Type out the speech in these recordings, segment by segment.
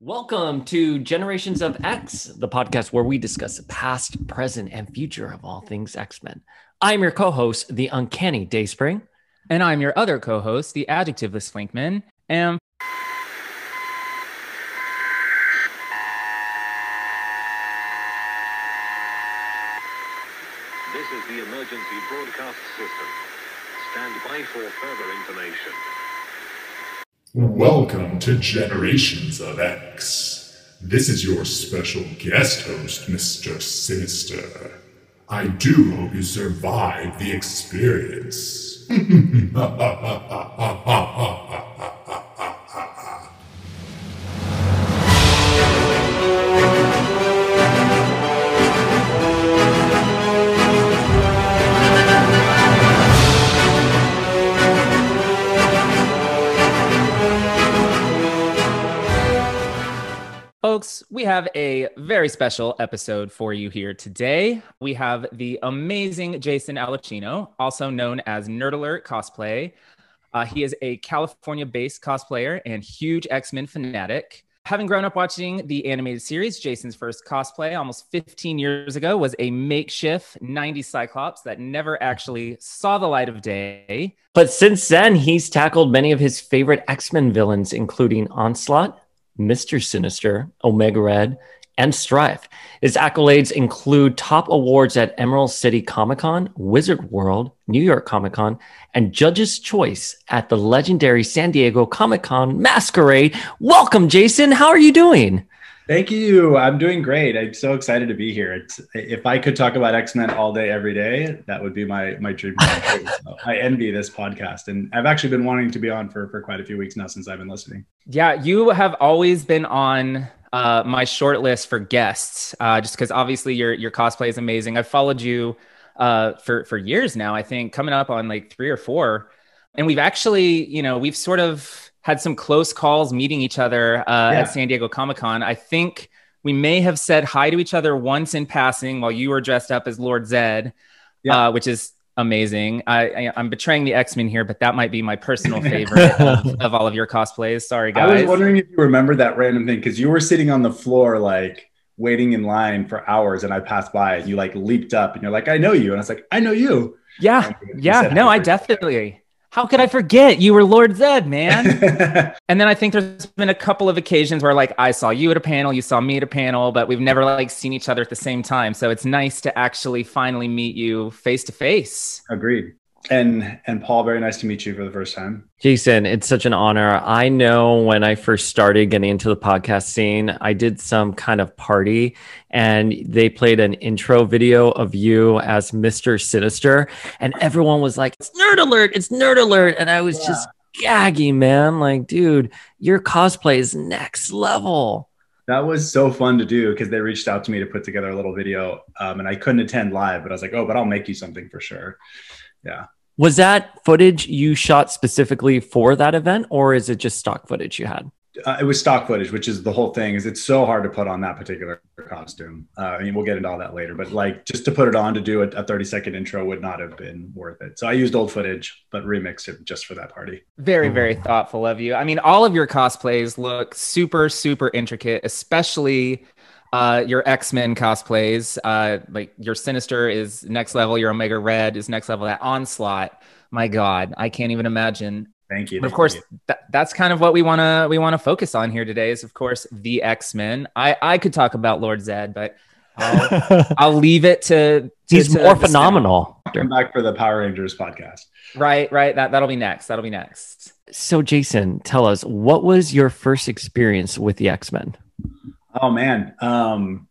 Welcome to Generations of X, the podcast where we discuss the past, present, and future of all things X Men. I'm your co host, the Uncanny Dayspring. And I'm your other co host, the Adjectiveless Flinkman. And This is the emergency broadcast system. Stand by for further information. Welcome to Generations of X. This is your special guest host, Mr. Sinister. I do hope you survive the experience. folks, we have a very special episode for you here today. We have the amazing Jason Alacino, also known as Nerd Alert Cosplay. Uh, he is a California based cosplayer and huge X Men fanatic. Having grown up watching the animated series, Jason's first cosplay almost 15 years ago was a makeshift 90s Cyclops that never actually saw the light of day. But since then, he's tackled many of his favorite X Men villains, including Onslaught, Mr. Sinister, Omega Red, and Strife. His accolades include top awards at Emerald City Comic Con, Wizard World, New York Comic Con, and Judge's Choice at the legendary San Diego Comic Con Masquerade. Welcome, Jason. How are you doing? Thank you. I'm doing great. I'm so excited to be here. It's, if I could talk about X Men all day, every day, that would be my my dream. so I envy this podcast, and I've actually been wanting to be on for for quite a few weeks now since I've been listening. Yeah, you have always been on uh, my short list for guests, uh, just because obviously your your cosplay is amazing. I've followed you uh, for for years now. I think coming up on like three or four, and we've actually, you know, we've sort of had some close calls meeting each other uh, yeah. at San Diego Comic Con. I think we may have said hi to each other once in passing while you were dressed up as Lord Zedd, yeah. uh, which is amazing. I, am betraying the X Men here, but that might be my personal favorite of, of, all of your cosplays. Sorry, guys. I was wondering if you remember that random thing because you were sitting on the floor like waiting in line for hours, and I passed by, and you like leaped up, and you're like, "I know you," and I was like, "I know you." Yeah, yeah. No, I definitely. How could I forget? You were Lord Zedd, man. and then I think there's been a couple of occasions where like I saw you at a panel, you saw me at a panel, but we've never like seen each other at the same time. So it's nice to actually finally meet you face to face. Agreed. And and Paul, very nice to meet you for the first time. Jason, it's such an honor. I know when I first started getting into the podcast scene, I did some kind of party and they played an intro video of you as Mr. Sinister, and everyone was like, It's nerd alert, it's nerd alert. And I was yeah. just gaggy, man. Like, dude, your cosplay is next level. That was so fun to do because they reached out to me to put together a little video. Um, and I couldn't attend live, but I was like, oh, but I'll make you something for sure. Yeah. Was that footage you shot specifically for that event, or is it just stock footage you had? Uh, it was stock footage, which is the whole thing. Is it's so hard to put on that particular costume. Uh, I mean, we'll get into all that later, but like just to put it on to do a, a 30 second intro would not have been worth it. So I used old footage, but remixed it just for that party. Very, very thoughtful of you. I mean, all of your cosplays look super, super intricate, especially uh, your X Men cosplays. Uh, like your Sinister is next level. Your Omega Red is next level. That Onslaught, my God, I can't even imagine. Thank you. But of course, th- that's kind of what we want to we want to focus on here today. Is of course the X Men. I I could talk about Lord Zedd, but I'll, I'll leave it to. to He's to more phenomenal. Come back for the Power Rangers podcast. Right, right. That that'll be next. That'll be next. So, Jason, tell us what was your first experience with the X Men? Oh man. Um,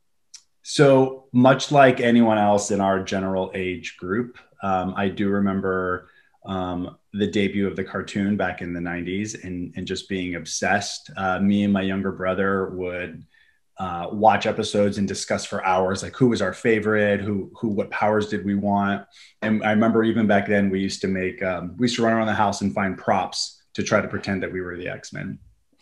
so much like anyone else in our general age group, um, I do remember um, the debut of the cartoon back in the 90s and, and just being obsessed. Uh, me and my younger brother would uh, watch episodes and discuss for hours like who was our favorite who who what powers did we want and i remember even back then we used to make um, we used to run around the house and find props to try to pretend that we were the x-men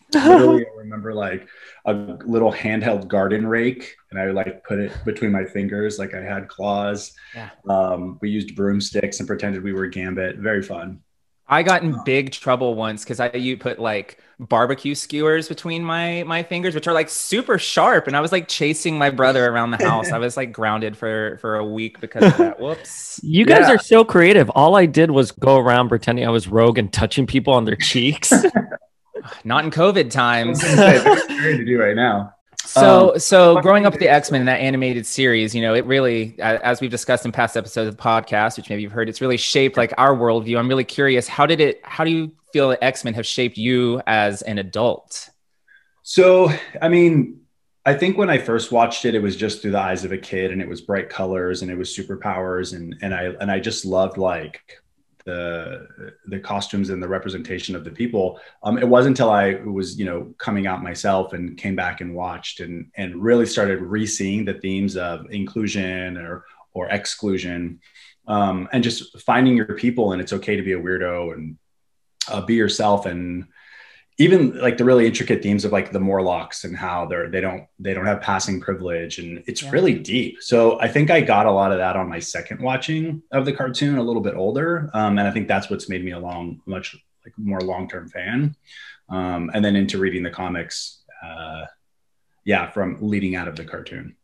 literally, I remember like a little handheld garden rake, and I would like put it between my fingers, like I had claws. Yeah. Um, we used broomsticks and pretended we were Gambit. Very fun. I got in big trouble once because I you put like barbecue skewers between my my fingers, which are like super sharp, and I was like chasing my brother around the house. I was like grounded for for a week because of that. Whoops. You guys Yeah. are so creative. All I did was go around pretending I was rogue and touching people on their cheeks. Not in COVID times. To do right now. So, Um, so growing up with the X Men in that animated series, you know, it really, as we've discussed in past episodes of the podcast, which maybe you've heard, it's really shaped like our worldview. I'm really curious, how did it? How do you feel that X Men have shaped you as an adult? So, I mean, I think when I first watched it, it was just through the eyes of a kid, and it was bright colors, and it was superpowers, and and I and I just loved like the the costumes and the representation of the people. Um, it wasn't until I was you know coming out myself and came back and watched and and really started re-seeing the themes of inclusion or or exclusion, um, and just finding your people, and it's okay to be a weirdo and uh, be yourself and even like the really intricate themes of like the Morlocks and how they're they don't they don't have passing privilege and it's Yeah. really deep. So I think I got a lot of that on my second watching of the cartoon, a little bit older, um, and I think that's what's made me a long, much like more long term fan. Um, and then into reading the comics, uh, yeah, from leading out of the cartoon.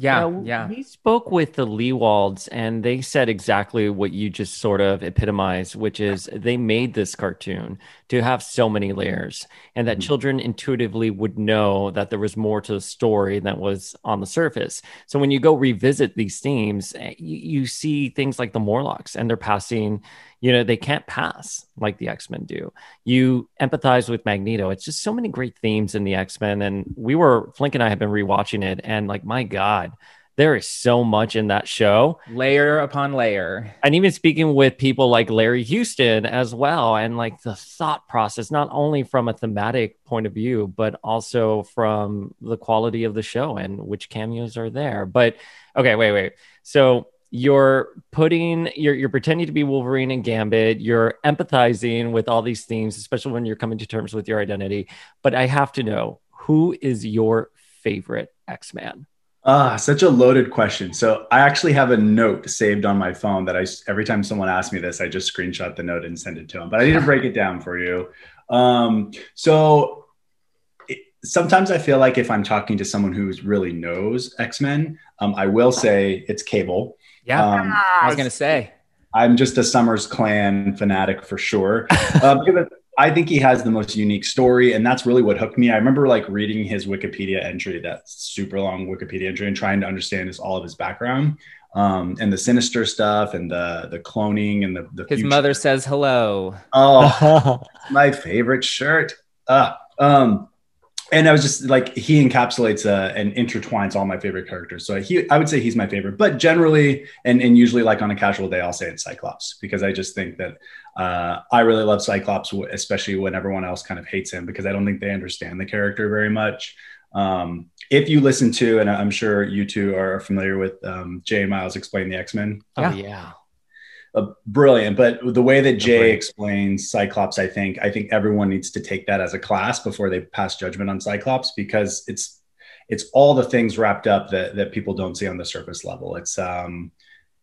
Yeah, yeah. We spoke with the Lewalds, and they said exactly what you just sort of epitomized, which is they made this cartoon to have so many layers, and that Mhm. children intuitively would know that there was more to the story than was on the surface. So when you go revisit these themes, eh, you, you see things like the Morlocks, and they're passing. You know, they can't pass like the X Men do. You empathize with Magneto. It's just so many great themes in the X Men. And we were, Flink and I have been rewatching it. And like, my God, there is so much in that show. Layer upon layer. And even speaking with people like Larry Houston as well, and like the thought process, not only from a thematic point of view, but also from the quality of the show and which cameos are there. But okay, wait, wait. So you're putting you're you're pretending to be Wolverine and Gambit. You're empathizing with all these themes, especially when you're coming to terms with your identity. But I have to know who is your favorite X-Man? Ah, such a loaded question. So I actually have a note saved on my phone that I every time someone asks me this, I just screenshot the note and send it to them. But I need to break it down for you. Um, so sometimes I feel like if I'm talking to someone who really knows X Men, um, I will say it's Cable. Yeah, Um, I was gonna say. I'm just a Summers Clan fanatic for sure. Uh, because I think he has the most unique story, and that's really what hooked me. I remember like reading his Wikipedia entry, that super long Wikipedia entry, and trying to understand his all of his background, um, and the sinister stuff, and the the cloning, and the the His future. mother says hello. Oh, my favorite shirt. Uh, um, and I was just like he encapsulates uh, and intertwines all my favorite characters. So he, I would say he's my favorite. But generally, and and usually, like on a casual day, I'll say it's Cyclops because I just think that uh, I really love Cyclops, especially when everyone else kind of hates him because I don't think they understand the character very much. Um, if you listen to, and I'm sure you two are familiar with um, Jay Miles explain the X Men Oh Yeah. Uh, brilliant. But the way that Jay explains Cyclops, I think I think everyone needs to take that as a class before they pass judgment on Cyclops because it's it's all the things wrapped up that that people don't see on the surface level. It's um,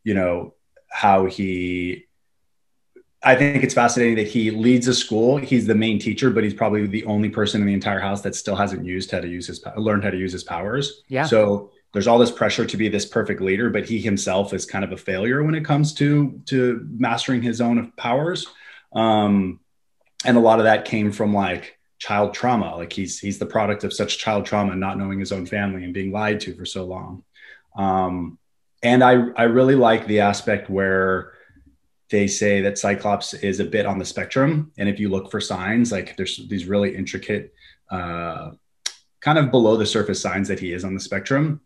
you know how he. I think it's fascinating that he leads a school. He's the main teacher, but he's probably the only person in the entire house that still hasn't used how to use his learned how to use his powers. Yeah. So there's all this pressure to be this perfect leader, but he himself is kind of a failure when it comes to to mastering his own powers. Um, and a lot of that came from like child trauma. Like he's he's the product of such child trauma, not knowing his own family and being lied to for so long. Um, and I I really like the aspect where they say that Cyclops is a bit on the spectrum, and if you look for signs, like there's these really intricate, uh, kind of below the surface signs that he is on the spectrum.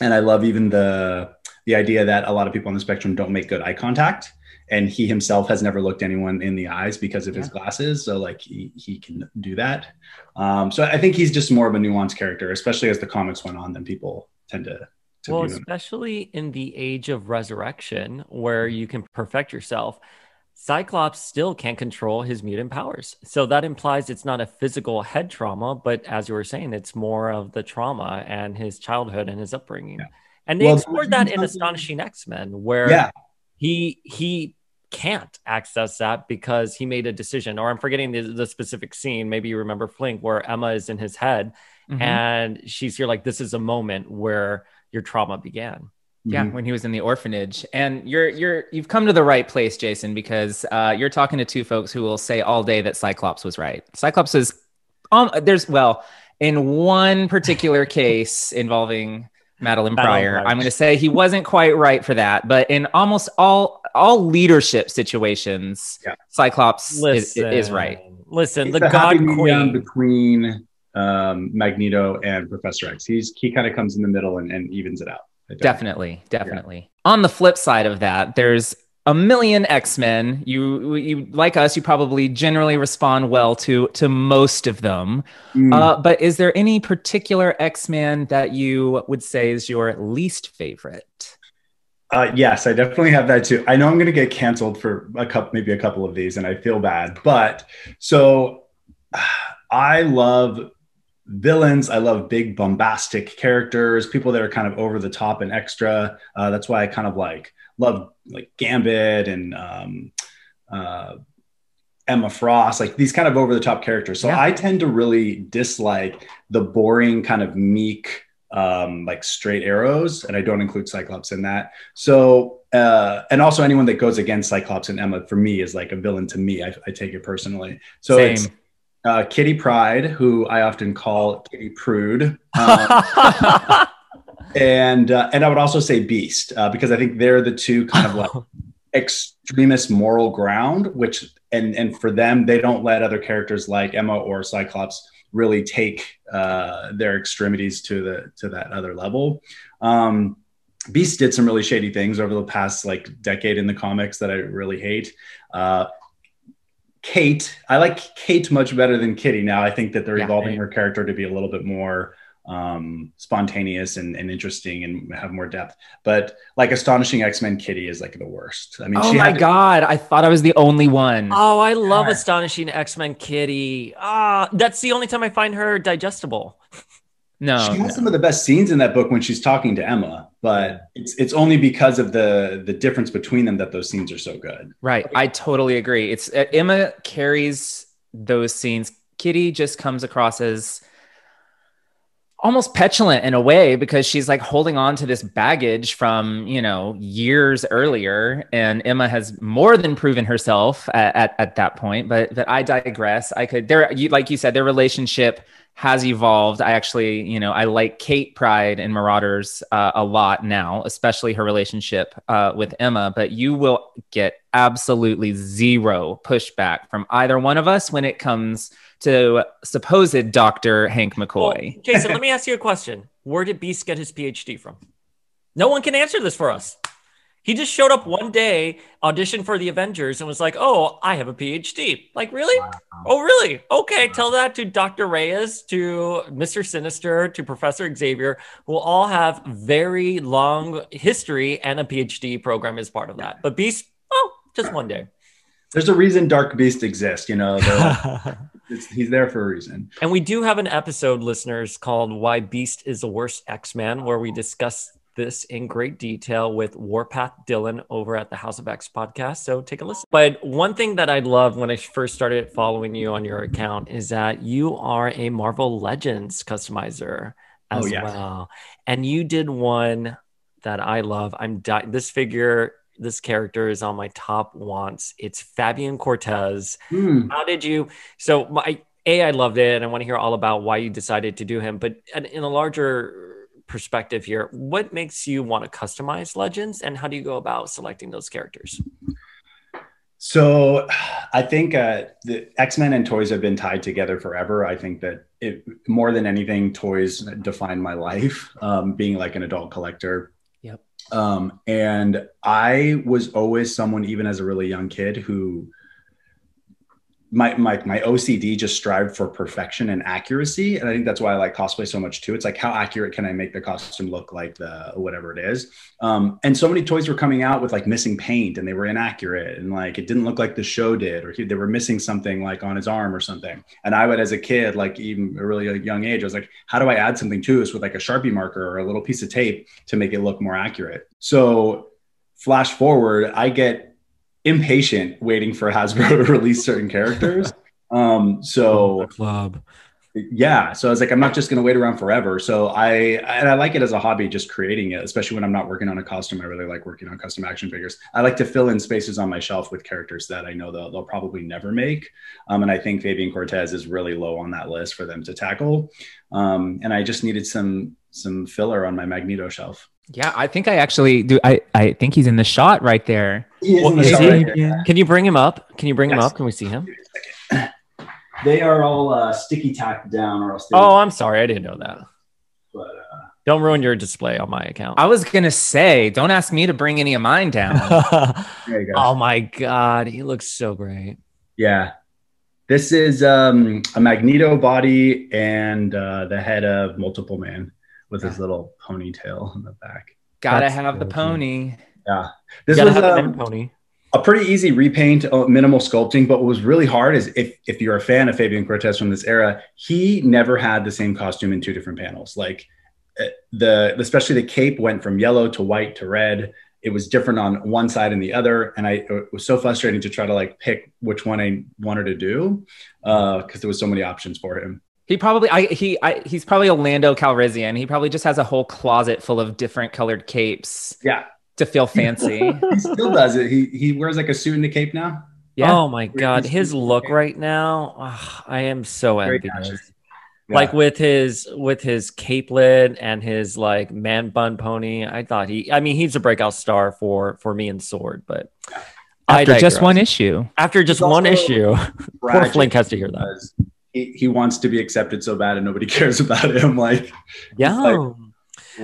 And I love even the the idea that a lot of people on the spectrum don't make good eye contact, and he himself has never looked anyone in the eyes because of his glasses. So like he he can do that. Um, so I think he's just more of a nuanced character, especially as the comics went on than people tend to. to Well, view him. especially in the age of resurrection, where you can perfect yourself, Cyclops still can't control his mutant powers. So that implies it's not a physical head trauma, but as you were saying, it's more of the trauma and his childhood and his upbringing. Yeah. And they Well, explored that in Astonishing X Men, where Yeah, he he can't access that because he made a decision. Or I'm forgetting the, the specific scene. Maybe you remember Flink, where Emma is in his head Mhm. and she's here like, this is a moment where your trauma began. Yeah, Mhm. when he was in the orphanage, and you're you're you've come to the right place, Jason, because uh, you're talking to two folks who will say all day that Cyclops was right. Cyclops is, um, there's well, in one particular case involving Madelyne Madelyne Pryor, Pryor. I'm going to say he wasn't quite right for that, but in almost all all leadership situations, Yeah. Cyclops is, Listen, is right. Listen, He's the the God Queen. between um, Magneto and Professor X. He's he kind of comes in the middle and, and evens it out. Definitely, definitely. On the flip side of that, there's a million X-Men. You you like us, you probably generally respond well to to most of them. Mm. Uh, but is there any particular X-Man that you would say is your least favorite? Uh, yes, I definitely have that too. I know I'm going to get canceled for a couple, maybe a couple of these, and I feel bad. But so I love villains. I love big, bombastic characters, people that are kind of over the top and extra. Uh, that's why I kind of like love like Gambit and um, uh, Emma Frost, like these kind of over the top characters. So Yeah. I tend to really dislike the boring, kind of meek, um, like straight arrows, and I don't include Cyclops in that. So, uh, and also anyone that goes against Cyclops and Emma for me is like a villain to me. I, I take it personally. So Same. it's uh, Kitty Pryde, who I often call Kitty Prude. Um, and uh, and I would also say Beast uh, because I think they're the two kind of like extremist moral ground, which and and for them they don't let other characters like Emma or Cyclops really take uh, their extremities to the to that other level. Um, Beast did some really shady things over the past like decade in the comics that I really hate. Uh, Kate, I like Kate much better than Kitty now. I think that they're Yeah, evolving right. her character to be a little bit more um, spontaneous and, and interesting and have more depth. But like Astonishing X Men Kitty is like the worst. I mean, Oh she my had god, I thought I was the only one. Oh, I love Yeah. Astonishing X Men Kitty. Ah, that's the only time I find her digestible. no, she has no. some of the best scenes in that book when she's talking to Emma, but it's it's only because of the the difference between them that those scenes are so good. Right. I totally agree. It's uh, Emma carries those scenes. Kitty just comes across as almost petulant in a way because she's like holding on to this baggage from, you know, years earlier. And Emma has more than proven herself at, at, at that point. But but I digress. I could there you like you said, their relationship has evolved. I actually, you know, I like Kate Pryde and Marauders uh, a lot now, especially her relationship uh, with Emma. But you will get absolutely zero pushback from either one of us when it comes to supposed Dr. Hank Well, McCoy. Jason, let me ask you a question. Where did Beast get his PhD from? No one can answer this for us. He just showed up one day, auditioned for the Avengers, and was like, "Oh, I have a PhD." Like, really? Oh, really? Okay, tell that to Dr. Reyes, to Mr. Sinister, to Professor Xavier, who all have very long history and a PhD program as part of that. But Beast, oh, just one day. There's a reason Dark Beast exists. You know, it's, he's there for a reason. And we do have an episode, listeners, called Why Beast is the Worst X Man, where we discuss this in great detail with Warpath Dylan over at the House of X podcast. So take a listen. But one thing that I love when I first started following you on your account is that you are a Marvel Legends customizer as Oh, yes. well. And you did one that I love. I'm di- this figure. This character is on my top wants. It's Fabian Cortez. Hmm. How did you? So my a, I loved it, and I want to hear all about why you decided to do him. But in a larger perspective here, what makes you want to customize legends, and how do you go about selecting those characters? So I think uh, the X Men and toys have been tied together forever. I think that it more than anything, toys define my life, um, being like an adult collector. Yep. Um, and I was always someone, even as a really young kid, who my my my OCD just strived for perfection and accuracy, and I think that's why I like cosplay so much too. It's like how accurate can I make the costume look like the whatever it is. Um, and so many toys were coming out with like missing paint, and they were inaccurate, and like it didn't look like the show did, or he, they were missing something like on his arm or something. And I would, as a kid, like even a really young age, I was like, how do I add something to this with like a sharpie marker or a little piece of tape to make it look more accurate? So flash forward, I get impatient waiting for Hasbro to release certain characters. Um, so club. yeah, so I was like, I'm not just going to wait around forever. So I and I like it as a hobby, just creating it, especially when I'm not working on a costume. I really like working on custom action figures. I like to fill in spaces on my shelf with characters that I know they'll, they'll probably never make. Um, and I think Fabian Cortez is really low on that list for them to tackle. Um, and I just needed some some filler on my Magneto shelf. Yeah, I think I actually do. I, I think he's in the shot right there. He is Well, in the shot he? right there. Can you bring him up? Can you bring him up? Can we see him? They are all uh, sticky tacked down, or else. They Oh, I'm sorry. I didn't know that. but, uh, Don't ruin your display on my account. I was gonna say, don't ask me to bring any of mine down. there you go. oh my god, he looks so great. Yeah. This is um, a Magneto body and uh, the head of Multiple Man with his little ponytail in the back. Gotta That's have the good. pony. Yeah. This was a um, pony. a pretty easy repaint, uh, minimal sculpting. But what was really hard is if if you're a fan of Fabian Cortez from this era, he never had the same costume in two different panels. Like uh, the especially the cape went from yellow to white to red. It was different on one side and the other, and I it was so frustrating to try to like pick which one I wanted to do because there was so many options for him. He probably, I he, I, he's probably a Lando Calrissian. He probably just has a whole closet full of different colored capes Yeah, to feel fancy. he still does it. He he wears like a suit and a cape now. Yeah. Oh my god, his look right now. ah, I am so Very envious. dashing. Like with his with his capelet and his like man bun pony. I thought he I mean he's a breakout star for for me and Sword, but I After just one issue. after just one issue. Poor Flink has to hear that. Because He, he wants to be accepted so bad and nobody cares about him. Like Yeah. like-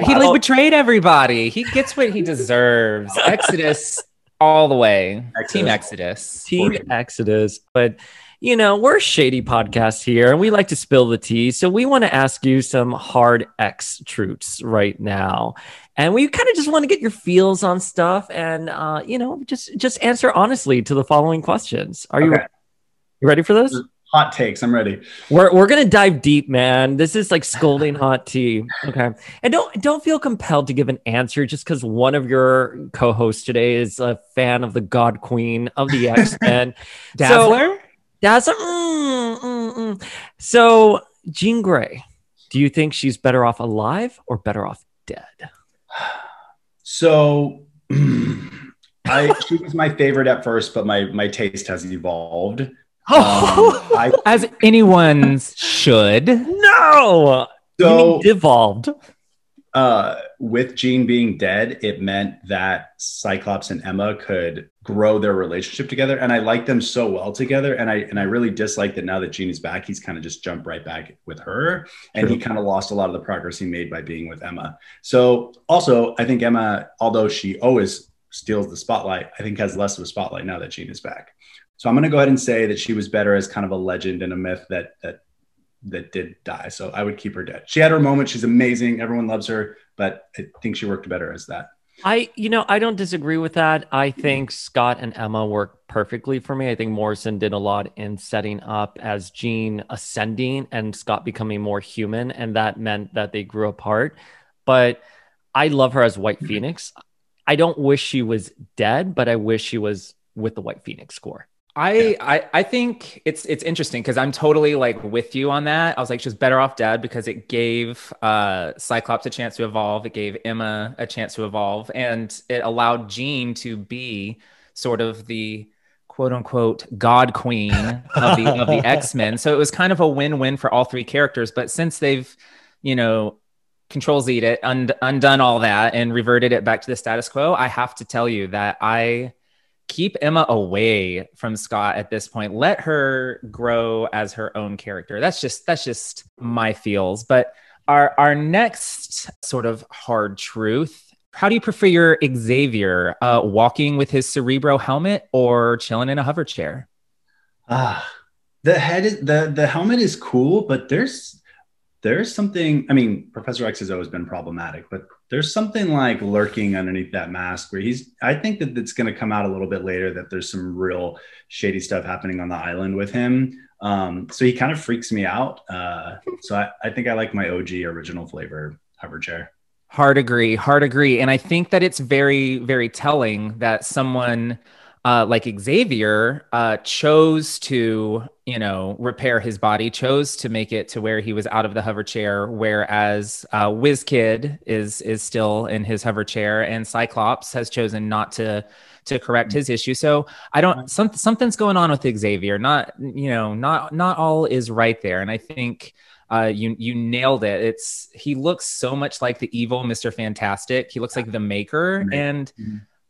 He like betrayed everybody. He gets what he deserves. Exodus all the way. Team Exodus. Team Exodus. But you know, we're a shady podcast here and we like to spill the tea. So we want to ask you some hard X truths right now. And we kind of just want to get your feels on stuff and uh, you know, just just answer honestly to the following questions. Are you Okay. you ready for this? Hot takes. I'm ready. We're we're gonna dive deep, man. This is like scolding hot tea. Okay. And don't don't feel compelled to give an answer just because one of your co-hosts today is a fan of the God Queen of the X-Men. Dazzler? That's mm, mm, mm. so Jean Grey. Do you think she's better off alive or better off dead? So I she was my favorite at first, but my my taste has evolved. Um, I As anyone's should. no. you so mean devolved. uh, with Jean being dead, it meant that Cyclops and Emma could grow their relationship together, and I like them so well together. And I and I really dislike that now that Jean is back, he's kind of just jumped right back with her, and he kind of lost a lot of the progress he made by being with Emma. So also, I think Emma, although she always steals the spotlight, I think has less of a spotlight now that Jean is back. So I'm going to go ahead and say that she was better as kind of a legend and a myth that that that did die. So I would keep her dead. She had her moment. She's amazing. Everyone loves her, but I think she worked better as that. I, you know, I don't disagree with that. I think Scott and Emma work perfectly for me. I think Morrison did a lot in setting up as Jean ascending and Scott becoming more human, and that meant that they grew apart. But I love her as White Phoenix. I don't wish she was dead, but I wish she was with the White Phoenix score. I, I I think it's it's interesting because I'm totally like with you on that. I was like, she's better off dead because it gave uh, Cyclops a chance to evolve. It gave Emma a chance to evolve, and it allowed Jean to be sort of the quote unquote God Queen of the of the X Men. So it was kind of a win win for all three characters. But since they've you know control Z it, und- undone all that, and reverted it back to the status quo, I have to tell you that I keep Emma away from Scott at this point. Let her grow as her own character. That's just that's just my feels. But our our next sort of hard truth. How do you prefer your Xavier uh, walking with his Cerebro helmet or chilling in a hover chair? Ah, the head the the helmet is cool, but there's there's something. I mean, Professor X has always been problematic, but there's something like lurking underneath that mask where he's. I think that it's going to come out a little bit later that there's some real shady stuff happening on the island with him. Um, so he kind of freaks me out. Uh, so I, I think I like my OG original flavor hover chair. Hard agree, hard agree. And I think that it's very, very telling that someone uh, like Xavier, uh, chose to, you know, repair his body, chose to make it to where he was out of the hover chair, whereas uh, WizKid is is still in his hover chair, and Cyclops has chosen not to to correct his issue. So I don't some, something's going on with Xavier. Not you know, not not all is right there, and I think. Uh, you you nailed it. It's he looks so much like the evil Mister Fantastic. He looks like the Maker, and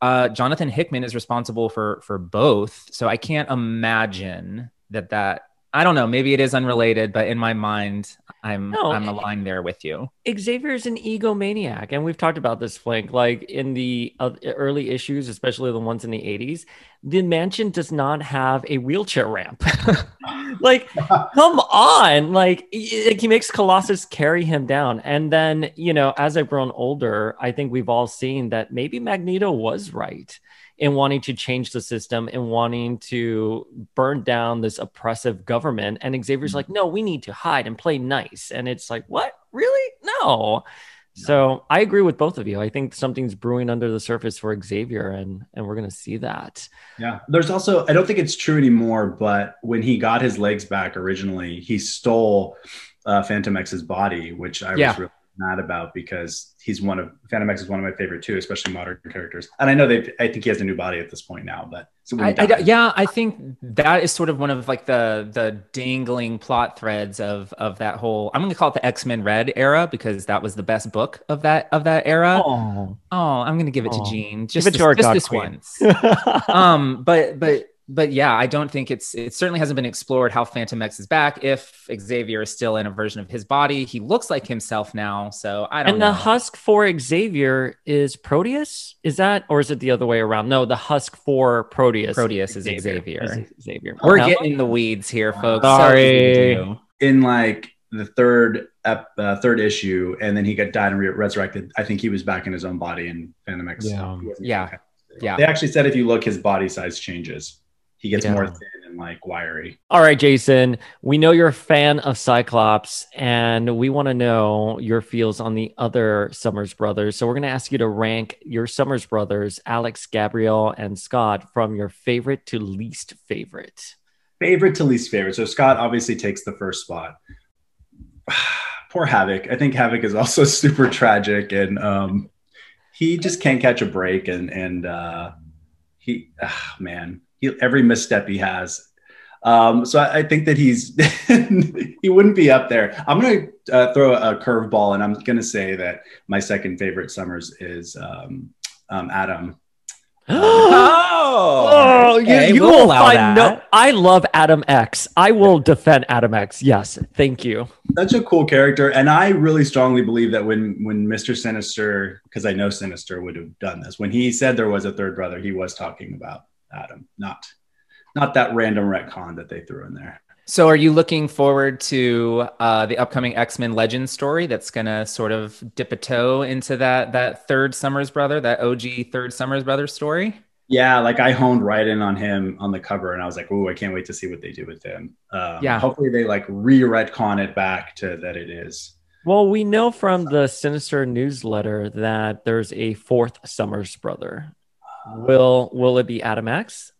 uh, Jonathan Hickman is responsible for for both. So I can't imagine that that I don't know. Maybe it is unrelated, but in my mind, I'm No, I'm aligned there with you. Xavier's an egomaniac, and we've talked about this, Flink. Like in the uh, early issues, especially the ones in the '80s, the mansion does not have a wheelchair ramp. like, come on! Like, he like, he makes Colossus carry him down, and then you know, as I've grown older, I think we've all seen that maybe Magneto was right in wanting to change the system and wanting to burn down this oppressive government. And Xavier's like, no, we need to hide and play nice. And it's like, what? Really? No. So I agree with both of you. I think something's brewing under the surface for Xavier, and and we're gonna see that. Yeah. There's also, I don't think it's true anymore, but when he got his legs back originally, he stole uh, Fantomex's body, which I Yeah. was really mad about because he's one of Fantomex is one of my favorite too, especially modern characters. And I know they, I think he has a new body at this point now, but so I, I- yeah, I think that is sort of one of like the the dangling plot threads of of that whole. I'm going to call it the X Men Red era because that was the best book of that of that era. Oh, Oh, I'm going to give it Aw. to Jean. Give Just it to this, our just God this Queen. once. um but but but yeah i don't think it's it certainly hasn't been explored how fantomex is back if xavier is still in a version of his body he looks like himself now so i don't and know the husk for Xavier is Proteus. Is that, or is it the other way around? No, the husk for Proteus. Proteus is Xavier. Is Xavier. we're Oh, getting in the weeds here folks Sorry. So easy to do. in like the third ep, uh, third issue, and then he got died and re- resurrected. I think he was back in his own body in Fantomex. Yeah. Yeah. Fantastic. Yeah. They actually said if you look, his body size changes. He gets Yeah. more thin and like wiry. All right, Jason, we know you're a fan of Cyclops, and we want to know your feels on the other Summers brothers. So we're going to ask you to rank your Summers brothers, Alex, Gabriel, and Scott, from your favorite to least favorite. Favorite to least favorite. So Scott obviously takes the first spot. Poor Havoc. I think Havoc is also super tragic, and um, he just can't catch a break. And and uh, he, ah, man, he every misstep he has. Um, so I, I think that he's he wouldn't be up there. I'm gonna uh, throw a curveball, and I'm gonna say that my second favorite Summers is um, um, Adam. Oh, okay, you, you we'll will allow find no. that. I love Adam X. I will defend Adam X. Yes, thank you. such a cool character and i really strongly believe that when when mr sinister because i know sinister would have done this when he said there was a third brother he was talking about adam not not that random retcon that they threw in there So, are you looking forward to uh, the upcoming X Men Legends story that's going to sort of dip a toe into that that third Summers brother, that OG third Summers brother story? yeah like i honed right in on him on the cover and i was like oh i can't wait to see what they do with him um, Yeah. hopefully they like re-retcon it back to that it is Well, we know from the Sinister newsletter that there's a fourth Summers brother. Will Will it be Adam X?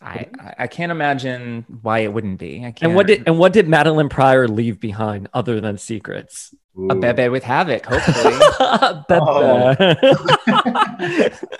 I, I- I can't imagine why it wouldn't be. I can't. And what did and what did Madelyne Pryor leave behind other than secrets? a Ooh. Bebe with Havoc? Hopefully. Bebe. Oh.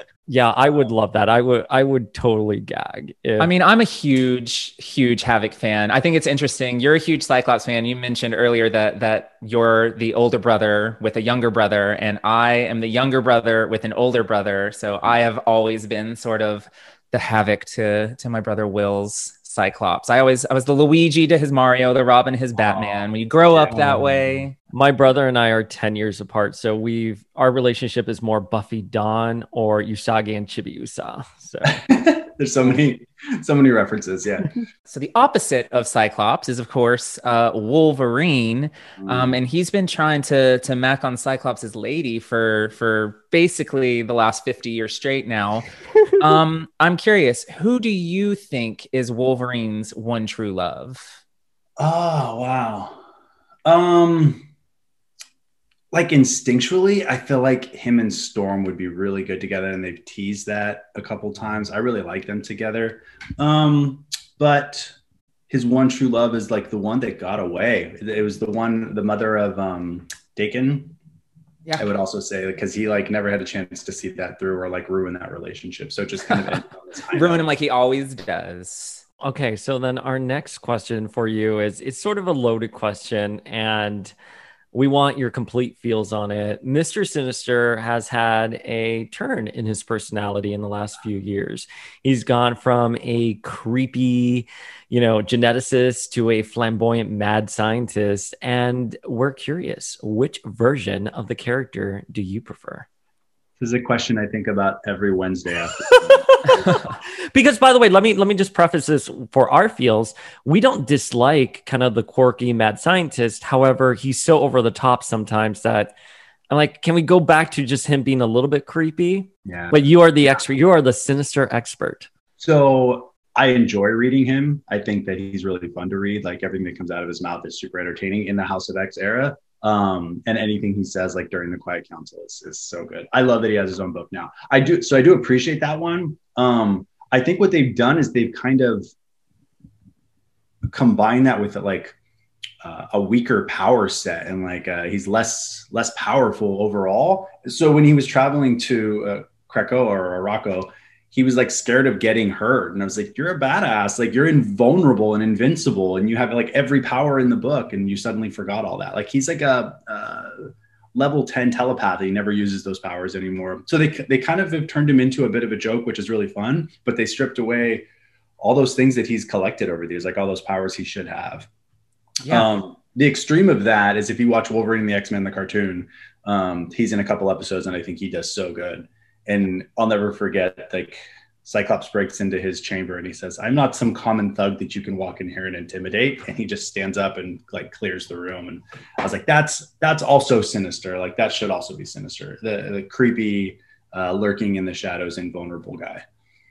yeah, I would love that. I would I would totally gag. If, I mean, I'm a huge, huge Havoc fan. I think it's interesting. You're a huge Cyclops fan. You mentioned earlier that that you're the older brother with a younger brother, and I am the younger brother with an older brother. So I have always been sort of the Havoc to to my brother Will's Cyclops. I always I was the Luigi to his Mario, the Robin his Batman. When you grow up that way, my brother and I are 10 years apart, so we've our relationship is more Buffy Dawn or Usagi and Chibi Usa. So there's so many so many references yeah So the opposite of Cyclops is, of course, uh, Wolverine, Mm. um, and he's been trying to to mac on Cyclops' lady for for basically the last fifty years straight now. um, I'm curious, who do you think is Wolverine's one true love? Oh wow. Um like instinctually, I feel like him and Storm would be really good together, and they've teased that a couple times. I really like them together. Um, but his one true love is like the one that got away. It was the one, the mother of um, Daken. Yeah. I would also say because he like never had a chance to see that through or like ruin that relationship. So just kind of ended on this high Ruin him like he always does. Okay, so then our next question for you is it's sort of a loaded question and we want your complete feels on it. Mr. Sinister has had a turn in his personality in the last few years. He's gone from a creepy, you know, geneticist to a flamboyant mad scientist and we're curious, which version of the character do you prefer? This is a question I think about every Wednesday after. because by the way let me let me just preface this for our feels we don't dislike kind of the quirky mad scientist however he's so over the top sometimes that i'm like can we go back to just him being a little bit creepy yeah. but you are the expert you are the sinister expert So I enjoy reading him. I think that he's really fun to read. Like everything that comes out of his mouth is super entertaining in the House of X era. Um, and anything he says, like during the Quiet Council, is, is so good. I love that he has his own book now. I do. So I do appreciate that one. Um, I think what they've done is they've kind of combined that with like uh, a weaker power set and like uh, he's less less powerful overall. So when he was traveling to uh, Krakoa or Arakko, he was like scared of getting hurt. And I was like, you're a badass. Like you're invulnerable and invincible. And you have like every power in the book. And you suddenly forgot all that. Like he's like a, uh, level 10 telepath. He never uses those powers anymore. So they, they kind of have turned him into a bit of a joke, which is really fun, but they stripped away all those things that he's collected over the years, like all those powers he should have. Yeah. Um, the extreme of that is if you watch Wolverine the X Men, the cartoon, um, he's in a couple episodes and I think he does so good. And I'll never forget, like, Cyclops breaks into his chamber and he says, I'm not some common thug that you can walk in here and intimidate. And he just stands up and like clears the room. And I was like, that's that's also sinister. Like that should also be sinister. The, the creepy, uh, lurking in the shadows, invulnerable guy.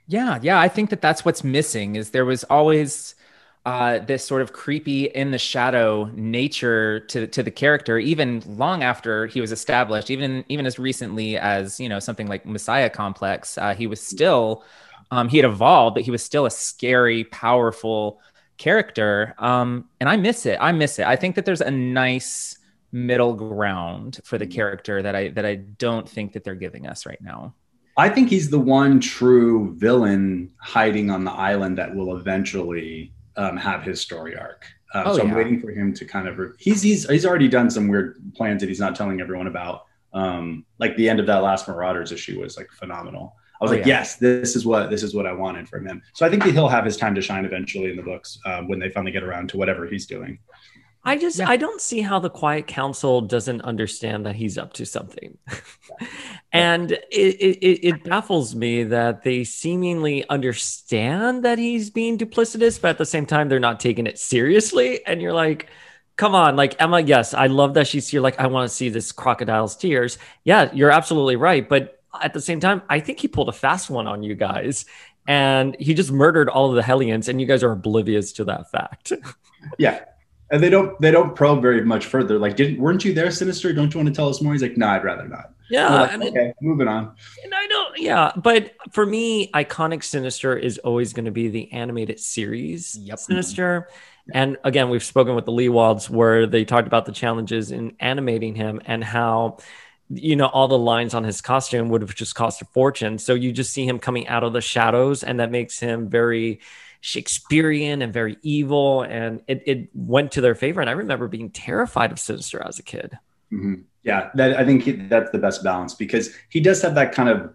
Yeah, yeah, I think that that's what's missing is there was always uh, this sort of creepy in the shadow nature to to the character, even long after he was established, even even as recently as you know something like Messiah Complex, uh, he was still um, he had evolved, but he was still a scary, powerful character, um, and I miss it. I miss it. I think that there's a nice middle ground for the character that I that I don't think that they're giving us right now. I think he's the one true villain hiding on the island that will eventually um, have his story arc. Um, Oh, so I'm waiting for him to kind of. Re- he's he's he's already done some weird plans that he's not telling everyone about. Um, like the end of that last Marauders issue was like phenomenal. I was Oh, like, yeah. yes, this is what this is what I wanted from him. So I think that he'll have his time to shine eventually in the books um, when they finally get around to whatever he's doing. I just Yeah. I don't see how the Quiet Council doesn't understand that he's up to something, and it, it it- it baffles me that they seemingly understand that he's being duplicitous, but at the same time they're not taking it seriously. And you're like, come on, like Emma. Yes, I love that she's here. Like I want to see this crocodile's tears. Yeah, you're absolutely right, but at the same time, I think he pulled a fast one on you guys. And he just murdered all of the Hellions, and you guys are oblivious to that fact. Yeah. And they don't they don't probe very much further. Like, didn't weren't you there, Sinister? Don't you want to tell us more? He's like, no, I'd rather not. Yeah, like, and it- okay, moving on. And I don't, yeah, but for me, iconic Sinister is always going to be the animated series Yep. Sinister. And again, we've spoken with the Lewalds where they talked about the challenges in animating him and how, you know, all the lines on his costume would have just cost a fortune. So you just see him coming out of the shadows, and that makes him very Shakespearean and very evil. And it, it went to their favor. And I remember being terrified of Sinister as a kid. Mhm. Yeah, that I think he, that's the best balance because he does have that kind of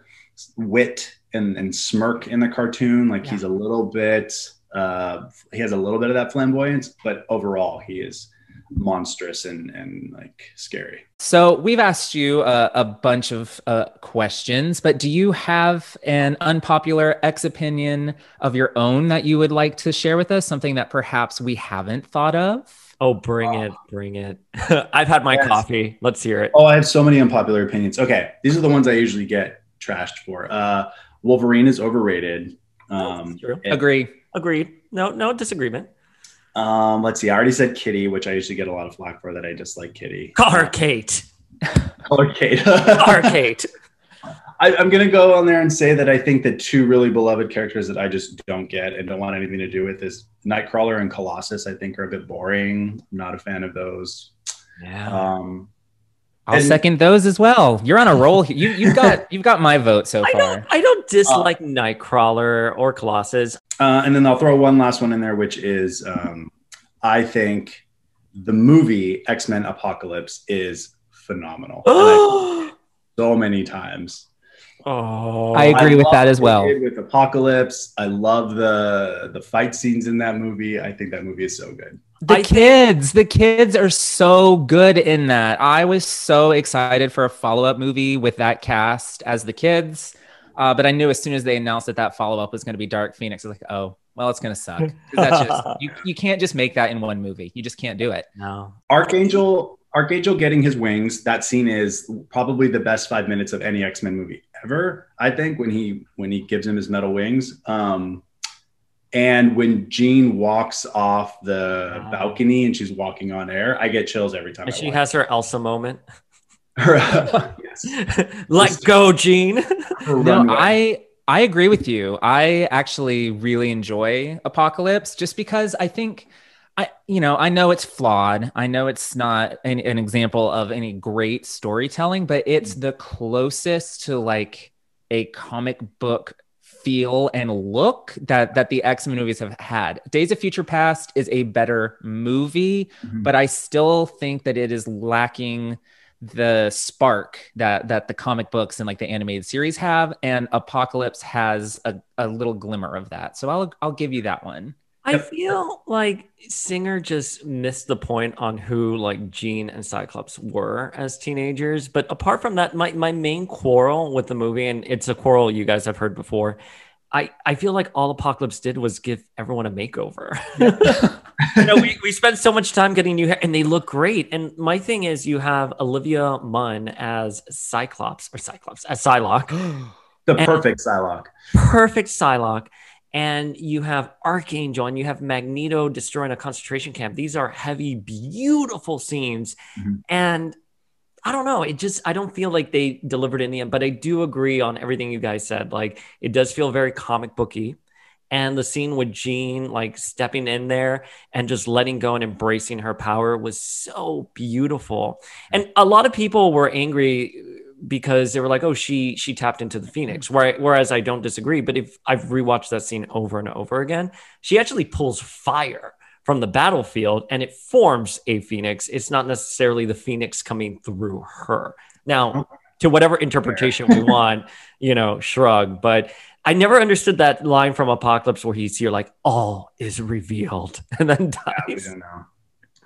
wit and, and smirk in the cartoon. Like Yeah. he's a little bit, uh, he has a little bit of that flamboyance, but overall he is monstrous and and like scary. So we've asked you uh, a bunch of uh, questions, but do you have an unpopular X opinion of your own that you would like to share with us? Something that perhaps we haven't thought of? Oh, bring it, bring it. I've had my Yes. coffee. Let's hear it. Oh, I have so many unpopular opinions. Okay, these are the ones I usually get trashed for. Uh, Wolverine is overrated. Um, That's true. it- Agree. Agreed. No, no disagreement. Um, let's see. I already said Kitty, which I usually get a lot of flack for that I dislike Kitty. Call her Kate. call Arcade. Arcade. I, I'm gonna go on there and say that I think the two really beloved characters that I just don't get and don't want anything to do with is Nightcrawler and Colossus. I think are a bit boring. I'm not a fan of those. Yeah. Um, I'll And- second those as well. You're on a roll. here. You you've got you've got my vote so I far. don't I don't dislike Nightcrawler or Colossus. Uh, and then I'll throw one last one in there, which is um, I think the movie X Men Apocalypse is phenomenal. Oh, so many times. Oh, I agree with that as well. With Apocalypse, I love the the fight scenes in that movie. I think that movie is so good. The I think- kids, the kids are so good in that. I was so excited for a follow up movie with that cast as the kids. Uh, but I knew as soon as they announced that that follow up was going to be Dark Phoenix, I was like, oh, well, it's going to suck. That's just, you, you can't just make that in one movie. You just can't do it. no. Archangel, Archangel getting his wings. That scene is probably the best five minutes of any X Men movie ever. I think when he when he gives him his metal wings. Um, and when Jean walks off the Wow. balcony and she's walking on air, I get chills every time. And I she watch has her Elsa moment. her. yes. Let go, Jean. No. I I agree with you. I actually really enjoy Apocalypse just because I think I you know, I know it's flawed. I know it's not an, an example of any great storytelling, but it's mm. the closest to like a comic book feel and look that that the X-Men movies have had. Days of Future Past is a better movie, Mhm. but I still think that it is lacking the spark that that the comic books and like the animated series have and apocalypse has a, a little glimmer of that so i'll i'll give you that one I feel like Singer just missed the point on who like Jean and Cyclops were as teenagers. But apart from that, my, my main quarrel with the movie, and it's a quarrel you guys have heard before, I, I feel like all Apocalypse did was give everyone a makeover. you know, we, we spent so much time getting new hair and they look great. And my thing is you have Olivia Munn as Cyclops or Cyclops as Psylocke the and- perfect Psylocke. perfect Psylocke, and you have Archangel, and you have Magneto destroying a concentration camp. These are heavy, beautiful scenes, Mhm. and I don't know. It just I don't feel like they delivered in the end, but I do agree on everything you guys said. Like it does feel very comic booky. And the scene with Jean like stepping in there and just letting go and embracing her power was so beautiful. And a lot of people were angry because they were like, "Oh, she she tapped into the Phoenix." Mm-hmm. Where, whereas I don't disagree. But if I've rewatched that scene over and over again, she actually pulls fire from the battlefield and it forms a Phoenix. It's not necessarily the Phoenix coming through her. Now, to whatever interpretation we want, you know, shrug. But I never understood that line from Apocalypse where he's here like all is revealed and then We dies. don't know.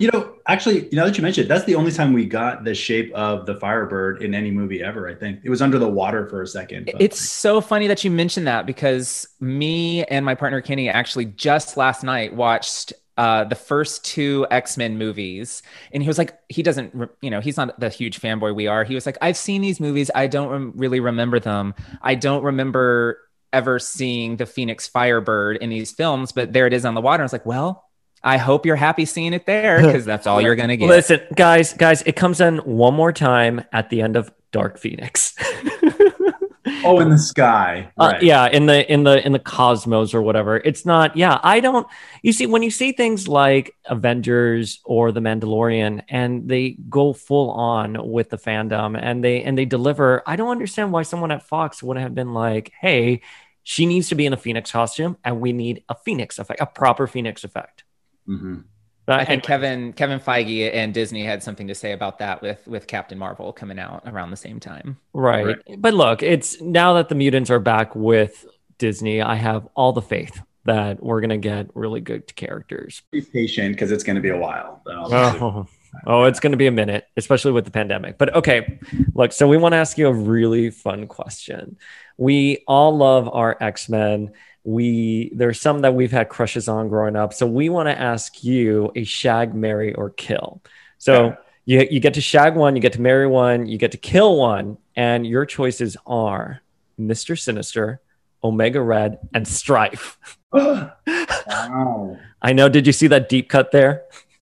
You know, actually, you know that you mentioned that's the only time we got the shape of the Firebird in any movie ever. I think it was under the water for a second. but- it's so funny that you mentioned that because me and my partner kenny actually just last night watched uh, the first two x-men movies and he was like he doesn't you know he's not the huge fanboy we are he was like i've seen these movies i don't really remember them i don't remember ever seeing the phoenix firebird in these films but there it is on the water i was like well i hope you're happy seeing it there because that's all you're gonna get Listen, guys, guys, it comes in one more time at the end of Dark Phoenix. oh, in the sky. Uh, yeah, in the in the in the cosmos or whatever. It's not. Yeah, I don't. You see, when you see things like Avengers or The Mandalorian, and they go full on with the fandom, and they and they deliver. I don't understand why someone at Fox would have been like, "Hey, she needs to be in a Phoenix costume, and we need a Phoenix effect, a proper Phoenix effect." Mhm. But I think anyway, Kevin Kevin Feige and Disney had something to say about that with with Captain Marvel coming out around the same time. Right. But look, it's now that the mutants are back with Disney, I have all the faith that we're going to get really good characters. Be patient because it's going to be a while. but Oh, oh it's going to be a minute, especially with the pandemic. But okay, look, so we want to ask you a really fun question. We all love our X Men. We there's some that we've had crushes on growing up. So we want to ask you a shag, marry, or kill. So Okay. you you get to shag one, you get to marry one, you get to kill one, and your choices are Mr. Sinister, Omega Red, and Strife. wow. I know. Did you see that deep cut there?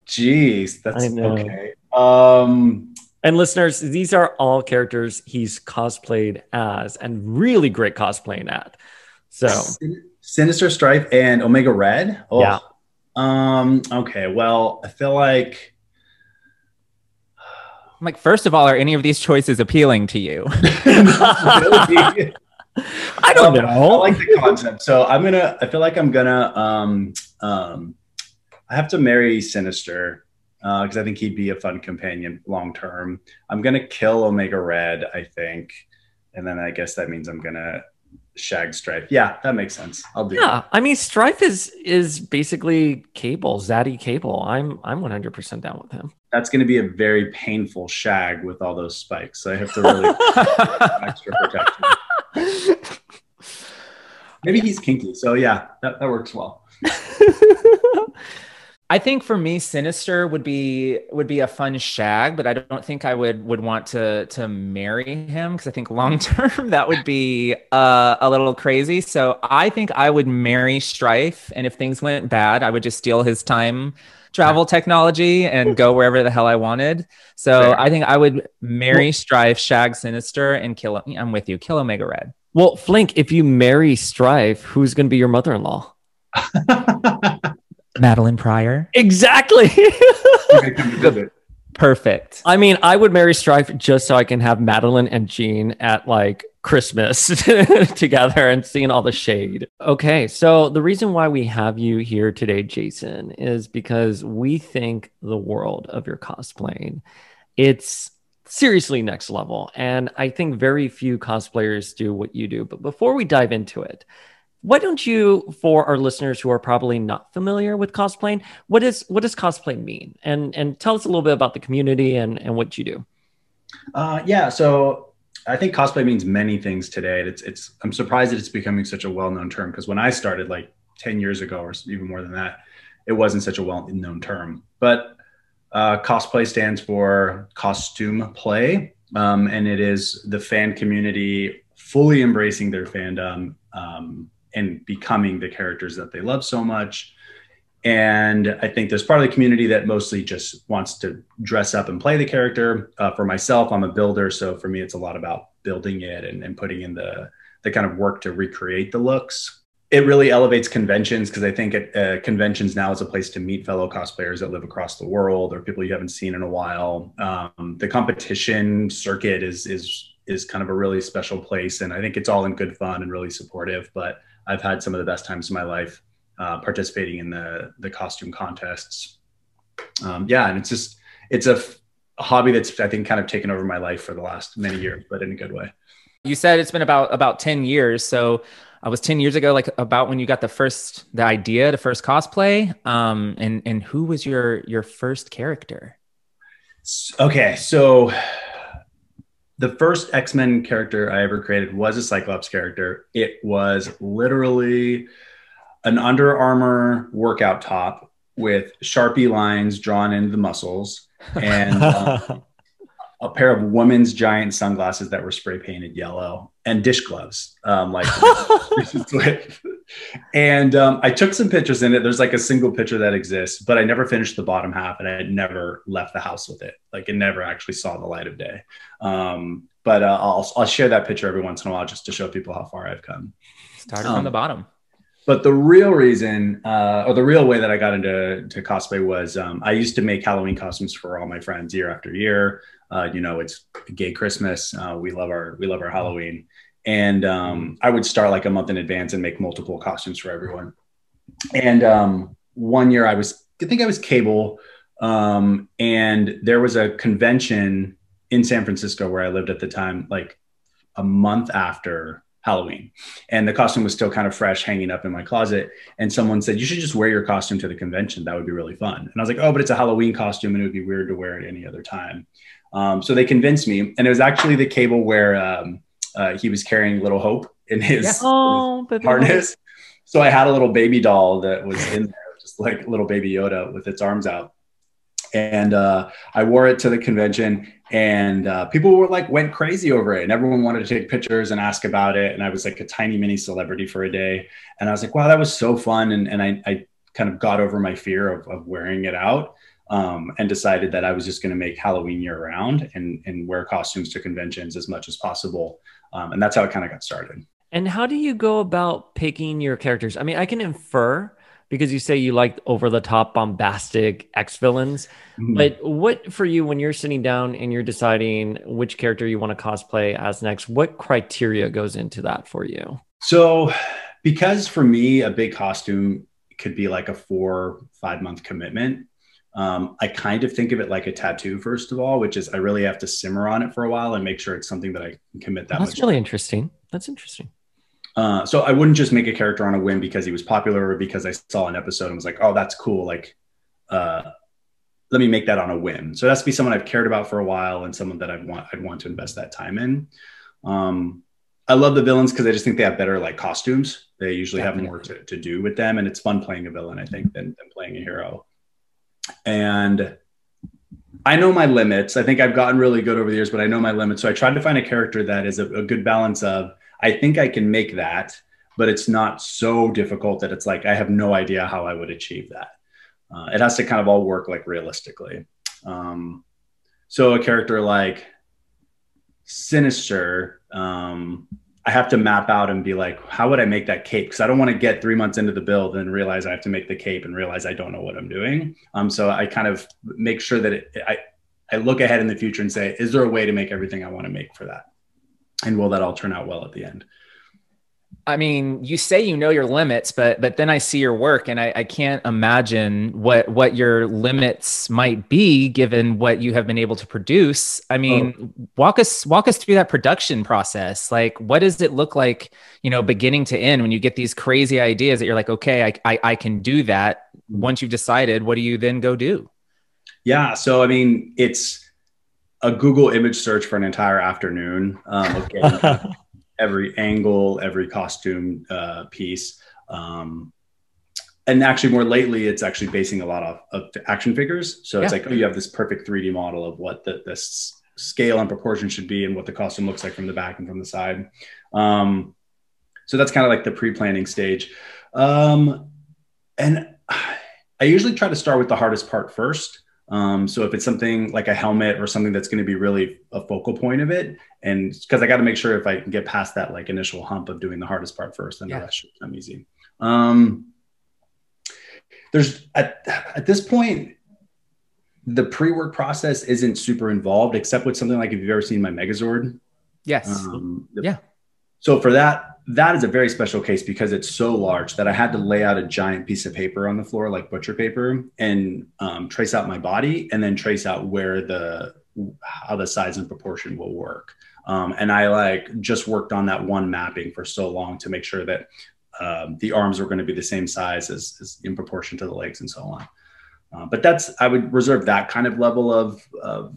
Jeez, that's okay. Um, And listeners, these are all characters he's cosplayed as and really great cosplaying at. So Sinister Strife and Omega Red. Oh, yeah. Um. Okay. Well, I feel like. I'm like, first of all, are any of these choices appealing to you? I don't know. I like the concept. So I'm gonna. I feel like I'm gonna. Um. Um. I have to marry Sinister because I think he'd be a fun companion long term. I'm gonna kill Omega Red. I think, and then I guess that means I'm gonna shag Strife. Yeah, that makes sense. I'll do. Yeah, I mean, Strife is is basically Cable, Zaddy Cable. I'm I'm 100 percent down with him. That's gonna be a very painful shag with all those spikes. So I have to really extra protection. Maybe he's kinky. So yeah, that, that works well. I think for me, Sinister would be would be a fun shag, but I don't think I would would want to to marry him because I think long term that would be uh, a little crazy. So I think I would marry Strife, and if things went bad, I would just steal his time travel technology and go wherever the hell I wanted. So Fair. I think I would marry Strife, shag Sinister, and kill. I'm with you. Kill Omega Red. Well, Flink, if you marry Strife, who's going to be your mother-in-law? Madelyne Pryor. Exactly. Okay, come to visit. Perfect. I mean, I would marry Strife just so I can have Madeline and Jean at like Christmas together and seeing all the shade. Okay, so the reason why we have you here today, Jason, is because we think the world of your cosplaying. It's seriously next level. And I think very few cosplayers do what you do. But before we dive into it, why don't you, for our listeners who are probably not familiar with cosplaying, what is what does cosplay mean? And and tell us a little bit about the community and, and what you do. Uh, yeah, so I think cosplay means many things today. It's it's I'm surprised that it's becoming such a well-known term because when I started like 10 years ago or even more than that, it wasn't such a well-known term. But uh, cosplay stands for costume play, um, and it is the fan community fully embracing their fandom um, and becoming the characters that they love so much. And I think there's part of the community that mostly just wants to dress up and play the character. Uh, for myself, I'm a builder, so for me, it's a lot about building it and, and putting in the the kind of work to recreate the looks. It really elevates conventions because I think uh, conventions now is a place to meet fellow cosplayers that live across the world or people you haven't seen in a while. Um, the competition circuit is is is kind of a really special place, and I think it's all in good fun and really supportive. But I've had some of the best times of my life uh, participating in the the costume contests. Um, yeah, and it's just it's a, f- a hobby that's I think kind of taken over my life for the last many years, but in a good way. You said it's been about about 10 years. So I was 10 years ago, like about when you got the first the idea the first cosplay. Um, and and who was your your first character? Okay, so the first X Men character I ever created was a Cyclops character. It was literally an Under Armour workout top with Sharpie lines drawn into the muscles and um, a pair of women's giant sunglasses that were spray painted yellow and dish gloves. Um, like, and um, I took some pictures in it. There's like a single picture that exists, but I never finished the bottom half and I had never left the house with it. Like it never actually saw the light of day. Um, but uh, I'll, I'll share that picture every once in a while just to show people how far I've come. Started Um, from the bottom. But the real reason, uh, or the real way that I got into to cosplay was um, I used to make Halloween costumes for all my friends year after year. Uh, you know, it's gay Christmas. Uh, we love our we love our Halloween, and um, I would start like a month in advance and make multiple costumes for everyone. And um, one year I was, I think I was cable, um, and there was a convention in San Francisco where I lived at the time, like a month after Halloween. And the costume was still kind of fresh hanging up in my closet. And someone said you should just wear your costume to the convention. That would be really fun. And i was like oh but it's a halloween costume and it would be weird to wear it any other time. Um, so they convinced me. And it was actually the cable where um, uh, he was carrying little hope in his, Yeah. oh, baby. harness. so i had a little baby doll that was in there just like little baby yoda with its arms out and uh, I wore it to the convention, and uh, people were like went crazy over it, and everyone wanted to take pictures and ask about it. And I was like a tiny mini celebrity for a day, and I was like, wow, that was so fun, and and I, I kind of got over my fear of, of wearing it out. um, and decided that I was just going to make Halloween year round and, and wear costumes to conventions as much as possible. Um, and that's how it kind of got started. And how do you go about picking your characters? I mean, I can infer because you say you like over the top bombastic ex villains. mm-hmm. but what for you when you're sitting down and you're deciding which character you want to cosplay as next, what criteria goes into that for you? So, because for me, a big costume could be like a four, five month commitment. Um, I kind of think of it like a tattoo, first of all, which is I really have to simmer on it for a while and make sure it's something that I can commit that That's much. really interesting. That's interesting. Uh, so I wouldn't just make a character on a whim because he was popular or because I saw an episode and was like, oh, that's cool. Like, uh, let me make that on a whim. So it has to be someone I've cared about for a while and someone that I'd want I'd want to invest that time in. Um, I love the villains because I just think they have better like costumes. They usually Definitely. have more to, to do with them, and it's fun playing a villain, I think, than, than playing a hero and I know my limits. I think I've gotten really good over the years, but I know my limits. So I tried to find a character that is a, a good balance of I think I can make that, but it's not so difficult that it's like I have no idea how I would achieve that. Uh, it has to kind of all work like realistically. Um, so a character like Sinister, um, I have to map out and be like, how would I make that cape? Because I don't want to get three months into the build and realize I have to make the cape and realize I don't know what I'm doing. Um, so I kind of make sure that it, I, I look ahead in the future and say, is there a way to make everything I want to make for that? And will that all turn out well at the end? I mean, you say you know your limits, but but then I see your work and I, I can't imagine what what your limits might be given what you have been able to produce. I mean, oh. walk us walk us through that production process. Like, what does it look like, you know, beginning to end when you get these crazy ideas that you're like, okay, I I, I can do that. Once you've decided, what do you then go do? Yeah, so I mean, it's a Google image search for an entire afternoon. Um, every angle, every costume uh, piece. Um, and actually, more lately, it's actually basing a lot of, of action figures. So it's like, oh, you have this perfect 3D model of what the this scale and proportion should be, and what the costume looks like from the back and from the side. Um, so that's kind of like the pre-planning stage. Um, and I usually try to start with the hardest part first. Um, so if it's something like a helmet or something that's going to be really a focal point of it, and because I got to make sure if I can get past that like initial hump of doing the hardest part first, then yeah. the rest should come easy. Um, there's at at this point, the pre-work process isn't super involved, except with something like if you've ever seen my Megazord. Yes. Um, the, yeah. So for that, that is a very special case because it's so large that I had to lay out a giant piece of paper on the floor, like butcher paper, and um, trace out my body, and then trace out where the how the size and proportion will work. Um, and I like just worked on that one mapping for so long to make sure that um, the arms were going to be the same size as, as, in proportion to the legs and so on. Uh, but that's I would reserve that kind of level of, of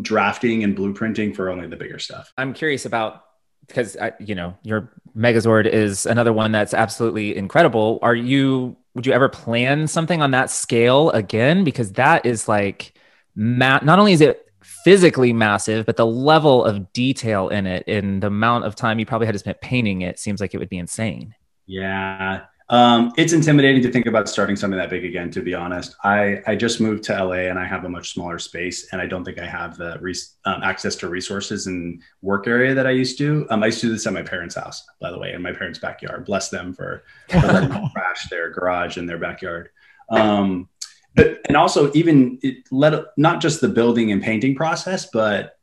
drafting and blueprinting for only the bigger stuff. I'm curious about because you know your Megazord is another one that's absolutely incredible. Are you? Would you ever plan something on that scale again? Because that is like, ma- not only is it physically massive, but the level of detail in it and the amount of time you probably had to spend painting it seems like it would be insane. Yeah, um, it's intimidating to think about starting something that big again. To be honest, I I just moved to LA and I have a much smaller space, and I don't think I have the res- um, access to resources and work area that I used to. Um, I used to do this at my parents' house, by the way, in my parents' backyard. Bless them for, for letting me crash their garage in their backyard. Um, but and also even it let not just the building and painting process, but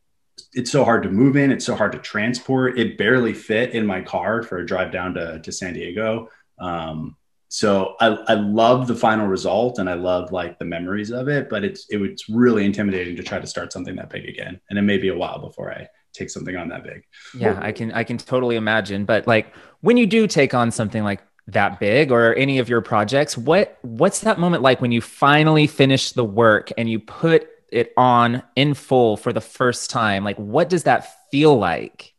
it's so hard to move in. It's so hard to transport. It barely fit in my car for a drive down to, to San Diego. Um, so I, I love the final result and I love like the memories of it, but it's it was really intimidating to try to start something that big again. And it may be a while before I take something on that big. Yeah, I can I can totally imagine. But like when you do take on something like that big or any of your projects, what what's that moment like when you finally finish the work and you put it on in full for the first time? Like what does that feel like?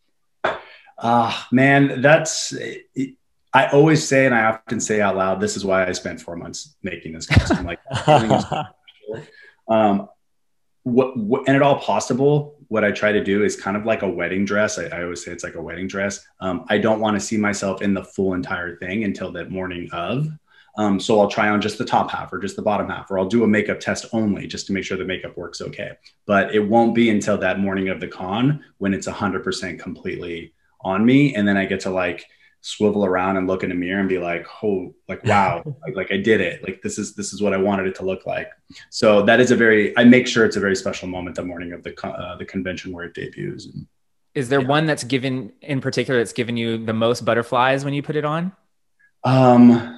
Ah, uh, man, that's it, I always say, and I often say out loud, this is why I spent four months making this costume. Like, um, what, what, and at all possible, what I try to do is kind of like a wedding dress. I, I always say it's like a wedding dress. Um, I don't want to see myself in the full entire thing until that morning of. Um, so I'll try on just the top half or just the bottom half, or I'll do a makeup test only just to make sure the makeup works okay. But it won't be until that morning of the con when it's 100% completely on me. And then I get to like swivel around and look in a mirror and be like, oh, like, wow, like, like I did it. Like, this is, this is what I wanted it to look like. So that is a very, I make sure it's a very special moment the morning of the, uh, the convention where it debuts. And, is there yeah. one that's given in particular that's given you the most butterflies when you put it on? Um,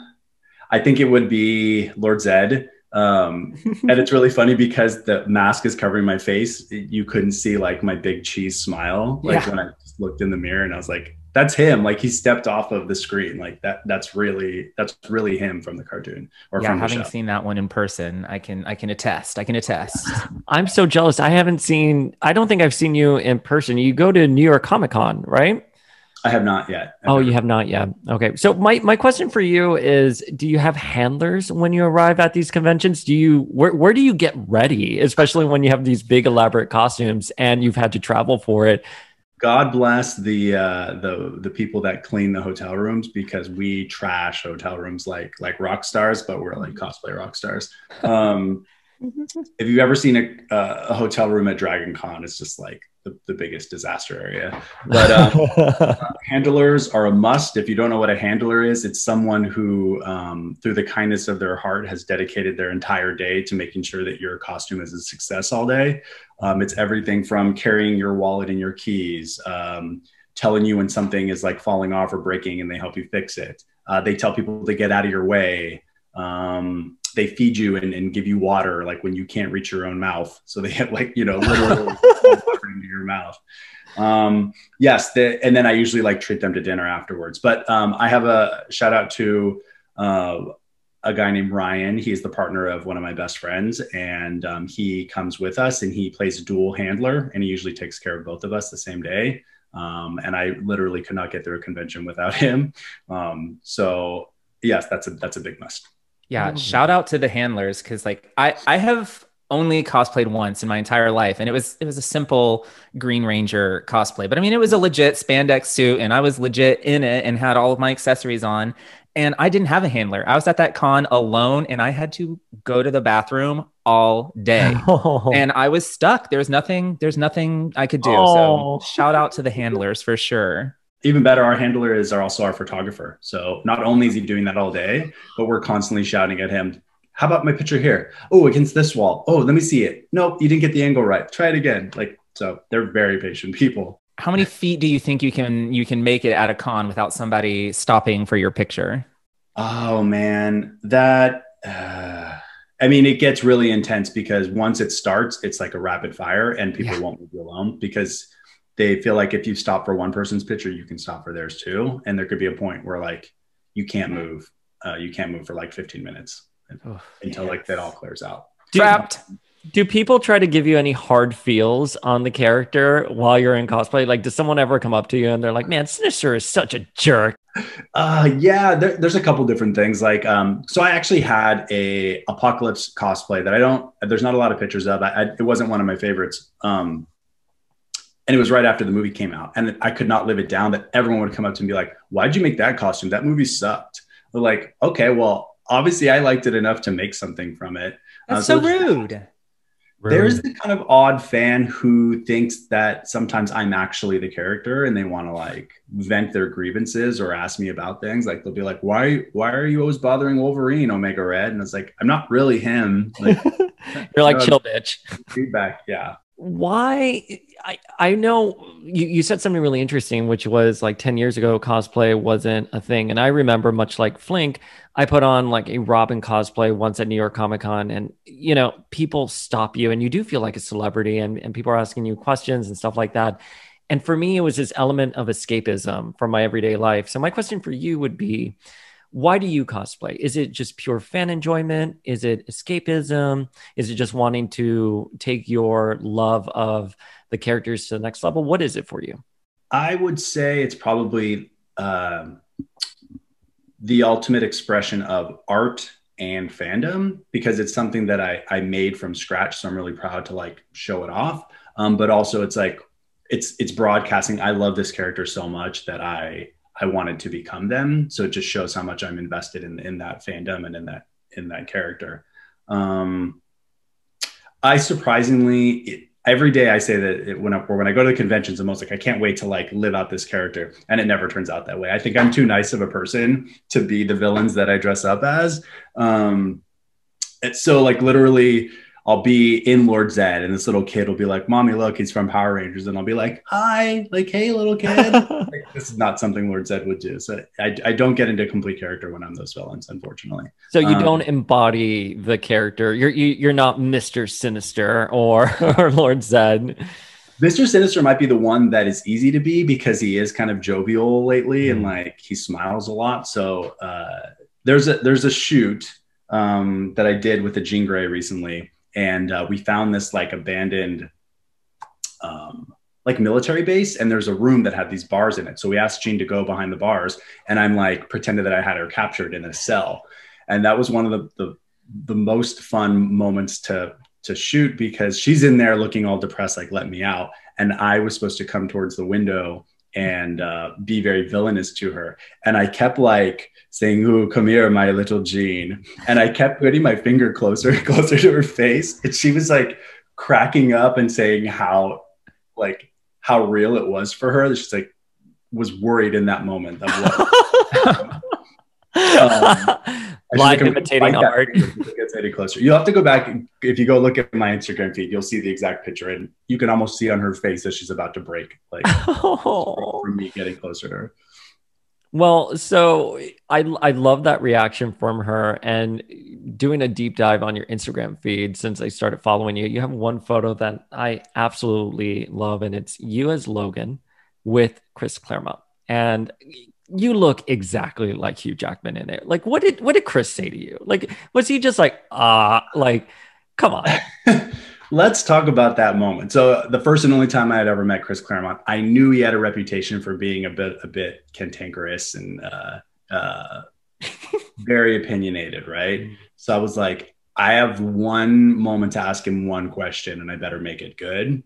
I think it would be Lord Zedd. Um, and it's really funny because the mask is covering my face. You couldn't see like my big cheese smile, like yeah. when I looked in the mirror, and I was like, "That's him!" Like he stepped off of the screen. Like that. That's really that's really him from the cartoon. Or yeah, having seen that one in person, I can I can attest. I can attest. I'm so jealous. I haven't seen. I don't think I've seen you in person. You go to New York Comic Con, right? I have not yet. I've oh, you have not yet. Okay. So my, my question for you is do you have handlers when you arrive at these conventions? Do you where where do you get ready, especially when you have these big elaborate costumes and you've had to travel for it? God bless the uh, the the people that clean the hotel rooms because we trash hotel rooms like like rock stars, but we're like cosplay rock stars. Um, if you've ever seen a, uh, a hotel room at Dragon Con, it's just like the, the biggest disaster area. But um, uh, handlers are a must. If you don't know what a handler is, it's someone who, um, through the kindness of their heart, has dedicated their entire day to making sure that your costume is a success all day. Um, it's everything from carrying your wallet and your keys, um, telling you when something is like falling off or breaking, and they help you fix it. Uh, they tell people to get out of your way. Um, they feed you and, and, give you water like when you can't reach your own mouth so they have like you know literally water into your mouth um yes and then i usually like treat them to dinner afterwards but um i have a shout out to uh, a guy named ryan. He's the partner of one of my best friends and um, he comes with us and he plays dual handler and he usually takes care of both of us the same day. Um, and i literally could not get through a convention without him. Um, so yes that's a that's a big must. Yeah, shout out to the handlers because like I I have only cosplayed once in my entire life and it was it was a simple green ranger cosplay. But i mean it was a legit spandex suit and i was legit in it and had all of my accessories on and i didn't have a handler i was at that con alone and i had to go to the bathroom all day oh. and i was stuck there's nothing there's nothing i could do oh. so shout out to the handlers for sure even better, our handler is also our photographer. So not only is he doing that all day, but we're constantly shouting at him, how about my picture here? Oh, against this wall. Oh, let me see it. Nope, you didn't get the angle right. Try it again. Like, so they're very patient people. How many feet do you think you can you can make it at a con without somebody stopping for your picture? Oh man, that uh, I mean, it gets really intense because once it starts, it's like a rapid fire, and people yeah. won't leave you alone because they feel like if you stop for one person's picture, you can stop for theirs too. And there could be a point where like you can't move, uh, you can't move for like 15 minutes oh, until like that all clears out. Trapped. Do people try to give you any hard feels on the character while you're in cosplay? Like, does someone ever come up to you and they're like, "Man, Sinister is such a jerk"? Uh, yeah, there, there's a couple different things. Like, um, so I actually had a Apocalypse cosplay that I don't. There's not a lot of pictures of. I, I, it wasn't one of my favorites. Um, and it was right after the movie came out and i could not live it down that everyone would come up to me and be like why'd you make that costume that movie sucked They're like okay well obviously i liked it enough to make something from it that's uh, so, so rude there's the kind of odd fan who thinks that sometimes i'm actually the character and they want to like vent their grievances or ask me about things. Like they'll be like why why are you always bothering wolverine omega red? And it's like i'm not really him. Like, you're like chill bitch. feedback yeah. Why I, I know you, you said something really interesting, which was like 10 years ago, cosplay wasn't a thing. And I remember, much like Flink, I put on like a Robin cosplay once at New York Comic Con, and you know, people stop you and you do feel like a celebrity, and, and people are asking you questions and stuff like that. And for me, it was this element of escapism from my everyday life. So, my question for you would be why do you cosplay? Is it just pure fan enjoyment? Is it escapism? Is it just wanting to take your love of the characters to the next level? What is it for you? I would say it's probably um, the ultimate expression of art and fandom because it's something that I, I made from scratch. So I'm really proud to like show it off. Um, but also it's like it's it's broadcasting. I love this character so much that I I wanted to become them. So it just shows how much I'm invested in in that fandom and in that in that character. Um, I surprisingly it, every day I say that it, when I, when I go to the conventions, I'm most like I can't wait to like live out this character, and it never turns out that way. I think I'm too nice of a person to be the villains that I dress up as. Um, it's so like literally I'll be in Lord Zedd and this little kid will be like, Mommy, look, he's from Power Rangers. And I'll be like, Hi, like, hey, little kid. like, this is not something Lord Zedd would do. So I, I don't get into complete character when I'm those villains, unfortunately. So you Um, don't embody the character. You're you, you're not Mister Sinister or or Lord Zedd. Mr. Sinister might be the one that is easy to be because he is kind of jovial lately and like he smiles a lot. So uh, there's a there's a shoot um, that I did with the Jean Grey recently, and uh, we found this like abandoned um, like military base, and there's a room that had these bars in it. So we asked Jean to go behind the bars, and I'm like pretended that I had her captured in a cell, and that was one of the the, the most fun moments to to shoot because she's in there looking all depressed, like "Let me out," and I was supposed to come towards the window and uh, be very villainous to her, and I kept like saying, "Ooh, come here, my little Jean," and I kept putting my finger closer and closer to her face, and she was like cracking up and saying how like how real it was for her. She's like was worried in that moment of what should Live like, imitating art. it gets any closer. You'll have to go back if you go look at my Instagram feed. You'll see the exact picture, and you can almost see on her face that she's about to break, like Oh. from me getting closer to her. Well, so I I love that reaction from her and doing a deep dive on your Instagram feed since I started following you. You have one photo that I absolutely love and it's you as Logan with Chris Claremont. And you look exactly like Hugh Jackman in it. Like what did what did Chris say to you? Like was he just like ah like come on. Let's talk about that moment. So the first and only time I had ever met Chris Claremont, I knew he had a reputation for being a bit a bit cantankerous and uh, uh, very opinionated, right? So I was like, I have one moment to ask him one question, and I better make it good.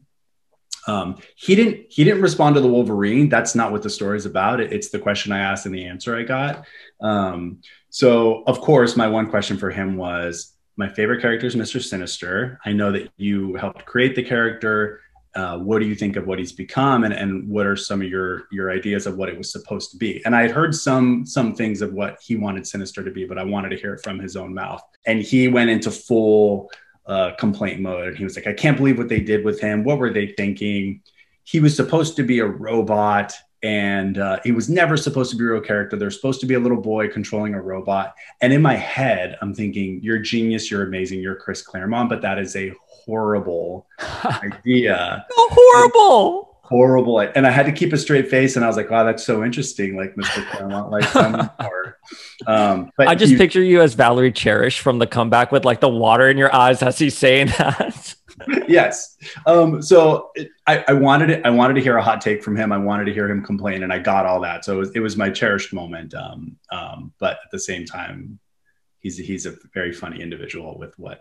Um, he didn't he didn't respond to the Wolverine. That's not what the story's about. It- it's the question I asked and the answer I got. Um, so of course, my one question for him was, my favorite character is Mr. Sinister. I know that you helped create the character. Uh, what do you think of what he's become, and, and what are some of your your ideas of what it was supposed to be? And I had heard some some things of what he wanted Sinister to be, but I wanted to hear it from his own mouth. And he went into full uh, complaint mode. And he was like, "I can't believe what they did with him. What were they thinking? He was supposed to be a robot." And uh, he was never supposed to be a real character. There's supposed to be a little boy controlling a robot. And in my head, I'm thinking, you're genius, you're amazing, you're Chris Claremont, but that is a horrible idea. Horrible. Horrible. And I had to keep a straight face. And I was like, wow, that's so interesting. Like Mr. Claremont, like um, but I just you- picture you as Valerie Cherish from the comeback with like the water in your eyes as he's saying that. yes. Um, so it, I, I wanted it. I wanted to hear a hot take from him. I wanted to hear him complain, and I got all that. So it was, it was my cherished moment. Um, um, but at the same time, he's he's a very funny individual with what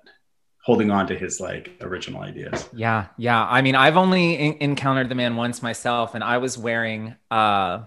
holding on to his like original ideas. Yeah, yeah. I mean, I've only en- encountered the man once myself, and I was wearing uh,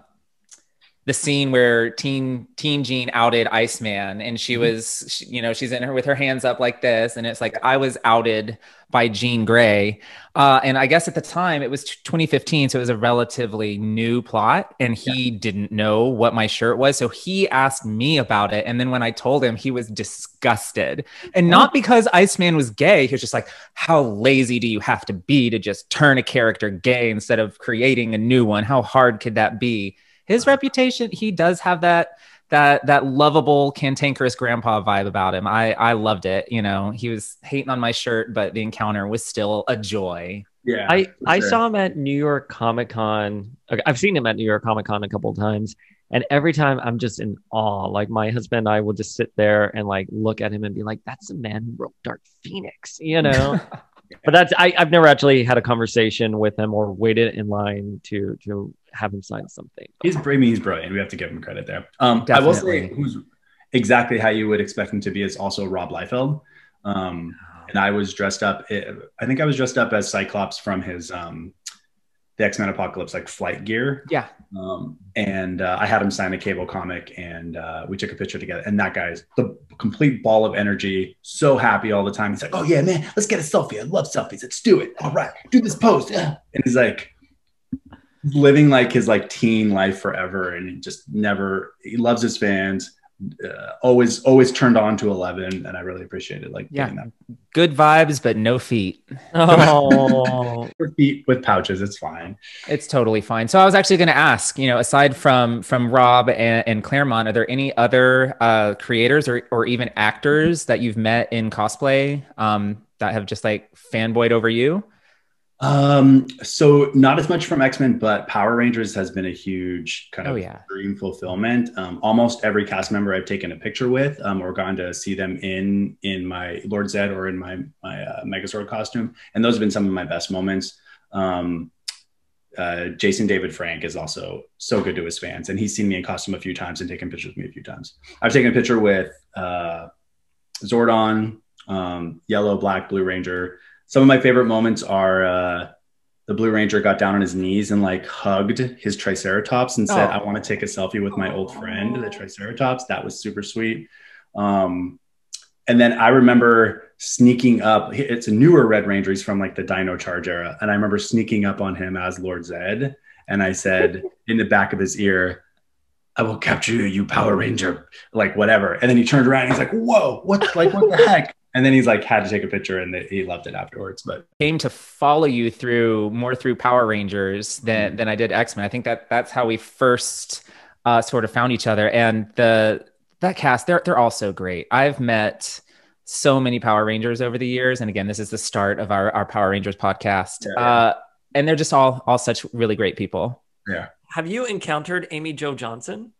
the scene where Teen Teen Jean outed Iceman, and she was, she, you know, she's in her with her hands up like this, and it's like I was outed by Jean Grey, uh, and I guess at the time it was t- 2015, so it was a relatively new plot, and he didn't know what my shirt was, so he asked me about it, and then when I told him, he was disgusted, and not because Iceman was gay, he was just like, "How lazy do you have to be to just turn a character gay instead of creating a new one? How hard could that be?" His reputation, he does have that that that lovable cantankerous grandpa vibe about him. I I loved it. You know, he was hating on my shirt, but the encounter was still a joy. Yeah, I, for I saw him at New York Comic Con. I've seen him at New York Comic Con a couple of times. And every time I'm just in awe. Like my husband and I will just sit there and like look at him and be like, that's the man who wrote Dark Phoenix, you know? but that's I, I've never actually had a conversation with him or waited in line to to have him sign something. He's I mean, he's brilliant. We have to give him credit there. Um, I will say who's exactly how you would expect him to be is also Rob Liefeld. Um, and I was dressed up. I think I was dressed up as Cyclops from his um, the X Men Apocalypse like flight gear. Yeah. Um, and uh, I had him sign a cable comic, and uh, we took a picture together. And that guy's the complete ball of energy, so happy all the time. He's like, "Oh yeah, man, let's get a selfie. I love selfies. Let's do it. All right, do this pose." Yeah. And he's like living like his like teen life forever, and he just never. He loves his fans uh, always always turned on to 11 and i really appreciated like Yeah. that Good vibes, but no feet. Oh, with feet with pouches it's fine It's totally fine. So I was actually going to ask, you know, aside from from Rob and, and Claremont, are there any other uh, creators or or even actors that you've met in cosplay um, that have just like fanboyed over you? Um so not as much from x-men but power rangers has been a huge kind of Oh, yeah. dream fulfillment um, almost every cast member i've taken a picture with um, or gone to see them in in my lord zedd or in my my uh, megazord costume and those have been some of my best moments um uh, Jason David Frank is also so good to his fans, and he's seen me in costume a few times and taken pictures with me a few times. I've taken a picture with uh, Zordon, um, Yellow, Black, Blue Ranger. Some of my favorite moments are uh, the Blue Ranger got down on his knees and like hugged his Triceratops and said, Oh. "I want to take a selfie with my old friend, the Triceratops." That was super sweet. Um, and then I remember sneaking up. It's a newer Red Ranger. He's from like the Dino Charge era, and I remember sneaking up on him as Lord Zedd, and I said in the back of his ear. I will capture you, you Power Ranger, like whatever. And then he turned around and he's like, "Whoa, what? Like what the heck?" And then he's like, had to take a picture, and he loved it afterwards. But Came to follow you through more through Power Rangers than than I did X Men. I think that that's how we first uh, sort of found each other. And the that cast, they're they're all so great. I've met so many Power Rangers over the years, and again, this is the start of our our Power Rangers podcast. Yeah, yeah. Uh, and they're just all all such really great people. Yeah have you encountered Amy Jo Johnson?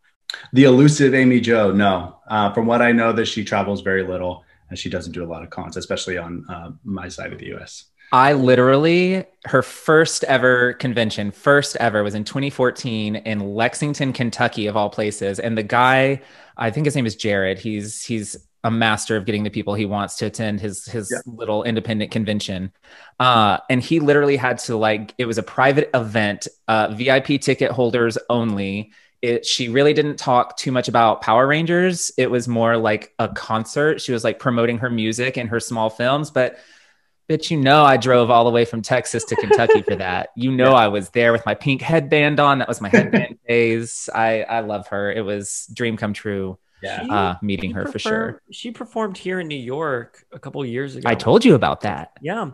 the elusive Amy Jo, no. Uh, from what I know, that she travels very little and she doesn't do a lot of cons, especially on uh, my side of the U.S. I literally, her first ever convention, first ever was in 2014 in Lexington, Kentucky, of all places. And the guy, I think his name is Jared. He's he's a master of getting the people he wants to attend his his Yeah. little independent convention. Uh, and he literally had to like it was a private event, uh, VIP ticket holders only. It, she really didn't talk too much about Power Rangers. It was more like a concert. She was like promoting her music and her small films, but Bitch, you know I drove all the way from Texas to Kentucky for that. You know I was there with my pink headband on. That was my headband days. I I love her. It was dream come true Yeah. She- uh, meeting she her for sure. She performed here in New York a couple years ago. I told you about that. Yeah.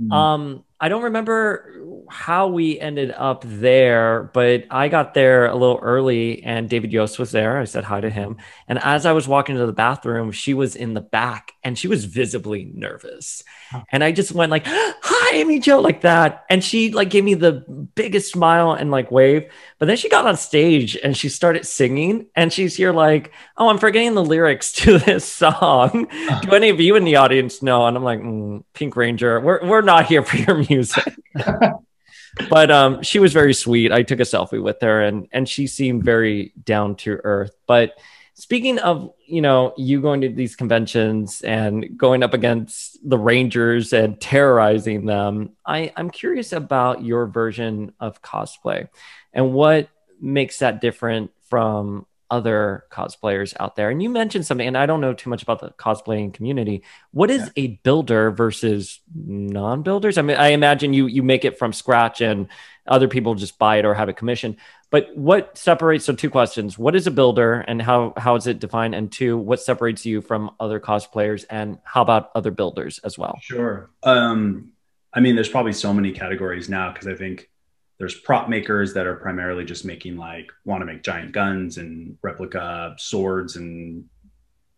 Mhm. Um, I don't remember how we ended up there, but I got there a little early and David Yost was there. I said hi to him. And as I was walking to the bathroom, she was in the back and she was visibly nervous. And I just went like, hi, Amy Jo, like that. And she like gave me the biggest smile and like wave. But then she got on stage and she started singing. And she's here like, oh, I'm forgetting the lyrics to this song. Do any of you in the audience know? And I'm like, mm, Pink Ranger, we're, we're not here for your music. but um, she was very sweet. I took a selfie with her and, and she seemed very down to earth. But speaking of, you know, you going to these conventions and going up against the Rangers and terrorizing them, I, I'm curious about your version of cosplay and what makes that different from other cosplayers out there. And you mentioned something, and I don't know too much about the cosplaying community. What is a builder versus non-builders? I mean, I imagine you you make it from scratch and other people just buy it or have it commissioned. But what separates so two questions. What is a builder and how how is it defined? And two, what separates you from other cosplayers and how about other builders as well? Sure. Um, I mean, there's probably so many categories now because I think there's prop makers that are primarily just making like want to make giant guns and replica swords and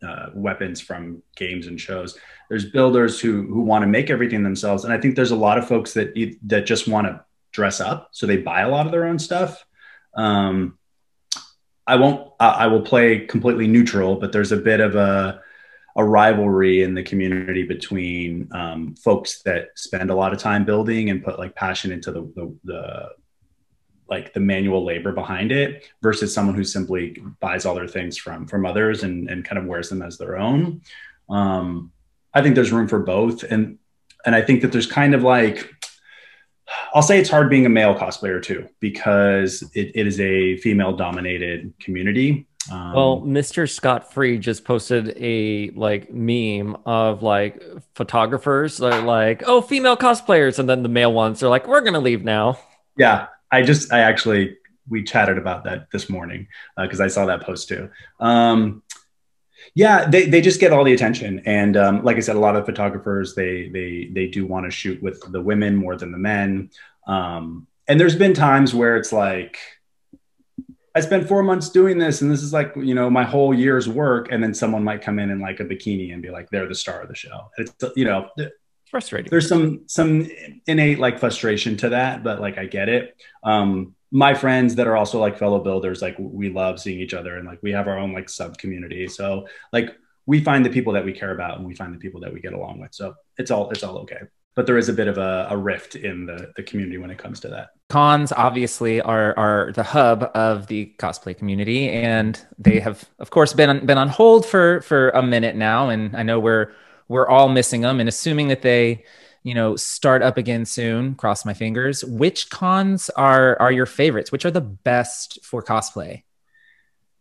uh, weapons from games and shows. There's builders who who want to make everything themselves, and I think there's a lot of folks that that just want to dress up, so they buy a lot of their own stuff. Um, I won't. I will play completely neutral, but there's a bit of a a rivalry in the community between um, folks that spend a lot of time building and put like passion into the, the, the like the manual labor behind it versus someone who simply buys all their things from from others and, and kind of wears them as their own um, i think there's room for both and and i think that there's kind of like I'll say it's hard being a male cosplayer too because it, it is a female dominated community. Um, well, Mr. Scott Free just posted a like meme of like photographers that are like, oh, female cosplayers, and then the male ones are like, we're gonna leave now. Yeah, I just I actually we chatted about that this morning because uh, I saw that post too. Um, yeah, they, they just get all the attention, and um, like I said, a lot of photographers they they they do want to shoot with the women more than the men. Um, and there's been times where it's like I spent four months doing this, and this is like you know my whole year's work, and then someone might come in in like a bikini and be like they're the star of the show. It's you know frustrating. There's some some innate like frustration to that, but like I get it. Um, my friends that are also like fellow builders, like we love seeing each other, and like we have our own like sub community. So like we find the people that we care about, and we find the people that we get along with. So it's all it's all okay but there is a bit of a, a, rift in the, the community when it comes to that. Cons obviously are are the hub of the cosplay community, and they have, of course, been been on hold for for a minute now. And I know we're we're all missing them, and assuming that they, you know, start up again soon. Cross my fingers. Which cons are are your favorites? Which are the best for cosplay?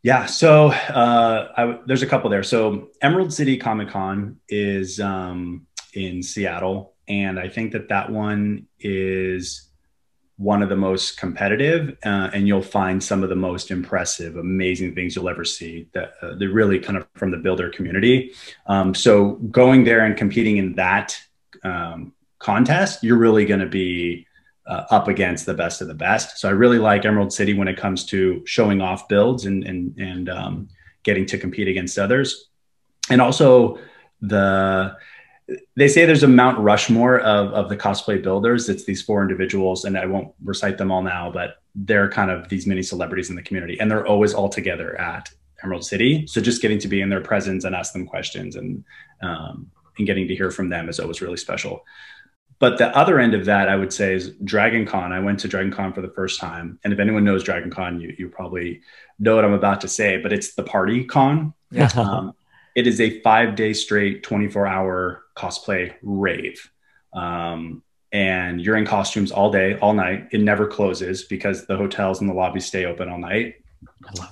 Yeah, so uh, I, there's a couple there. So Emerald City Comic Con is um, in Seattle and I think that that one is one of the most competitive, uh, and you'll find some of the most impressive, amazing things you'll ever see. That uh, they're really kind of from the builder community. Um, so going there and competing in that um, contest, you're really going to be uh, up against the best of the best. So I really like Emerald City when it comes to showing off builds and and and um, getting to compete against others, and also the they say there's a Mount Rushmore of, of the cosplay builders. It's these four individuals, and I won't recite them all now, but they're kind of these mini celebrities in the community, and they're always all together at Emerald City. So just getting to be in their presence and ask them questions and um, and getting to hear from them is always really special. But the other end of that, I would say, is Dragon Con. I went to Dragon Con for the first time, and if anyone knows Dragon Con, you you probably know what I'm about to say. But it's the party con. Yeah. Um, it is a five day straight, 24 hour cosplay rave. Um, and you're in costumes all day, all night. It never closes because the hotels and the lobbies stay open all night.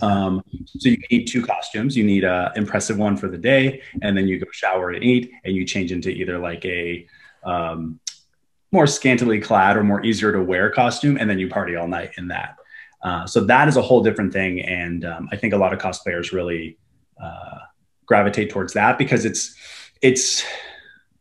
Um, so you need two costumes. You need a impressive one for the day, and then you go shower and eat, and you change into either like a um, more scantily clad or more easier to wear costume, and then you party all night in that. Uh, so that is a whole different thing, and um, I think a lot of cosplayers really uh, gravitate towards that because it's it's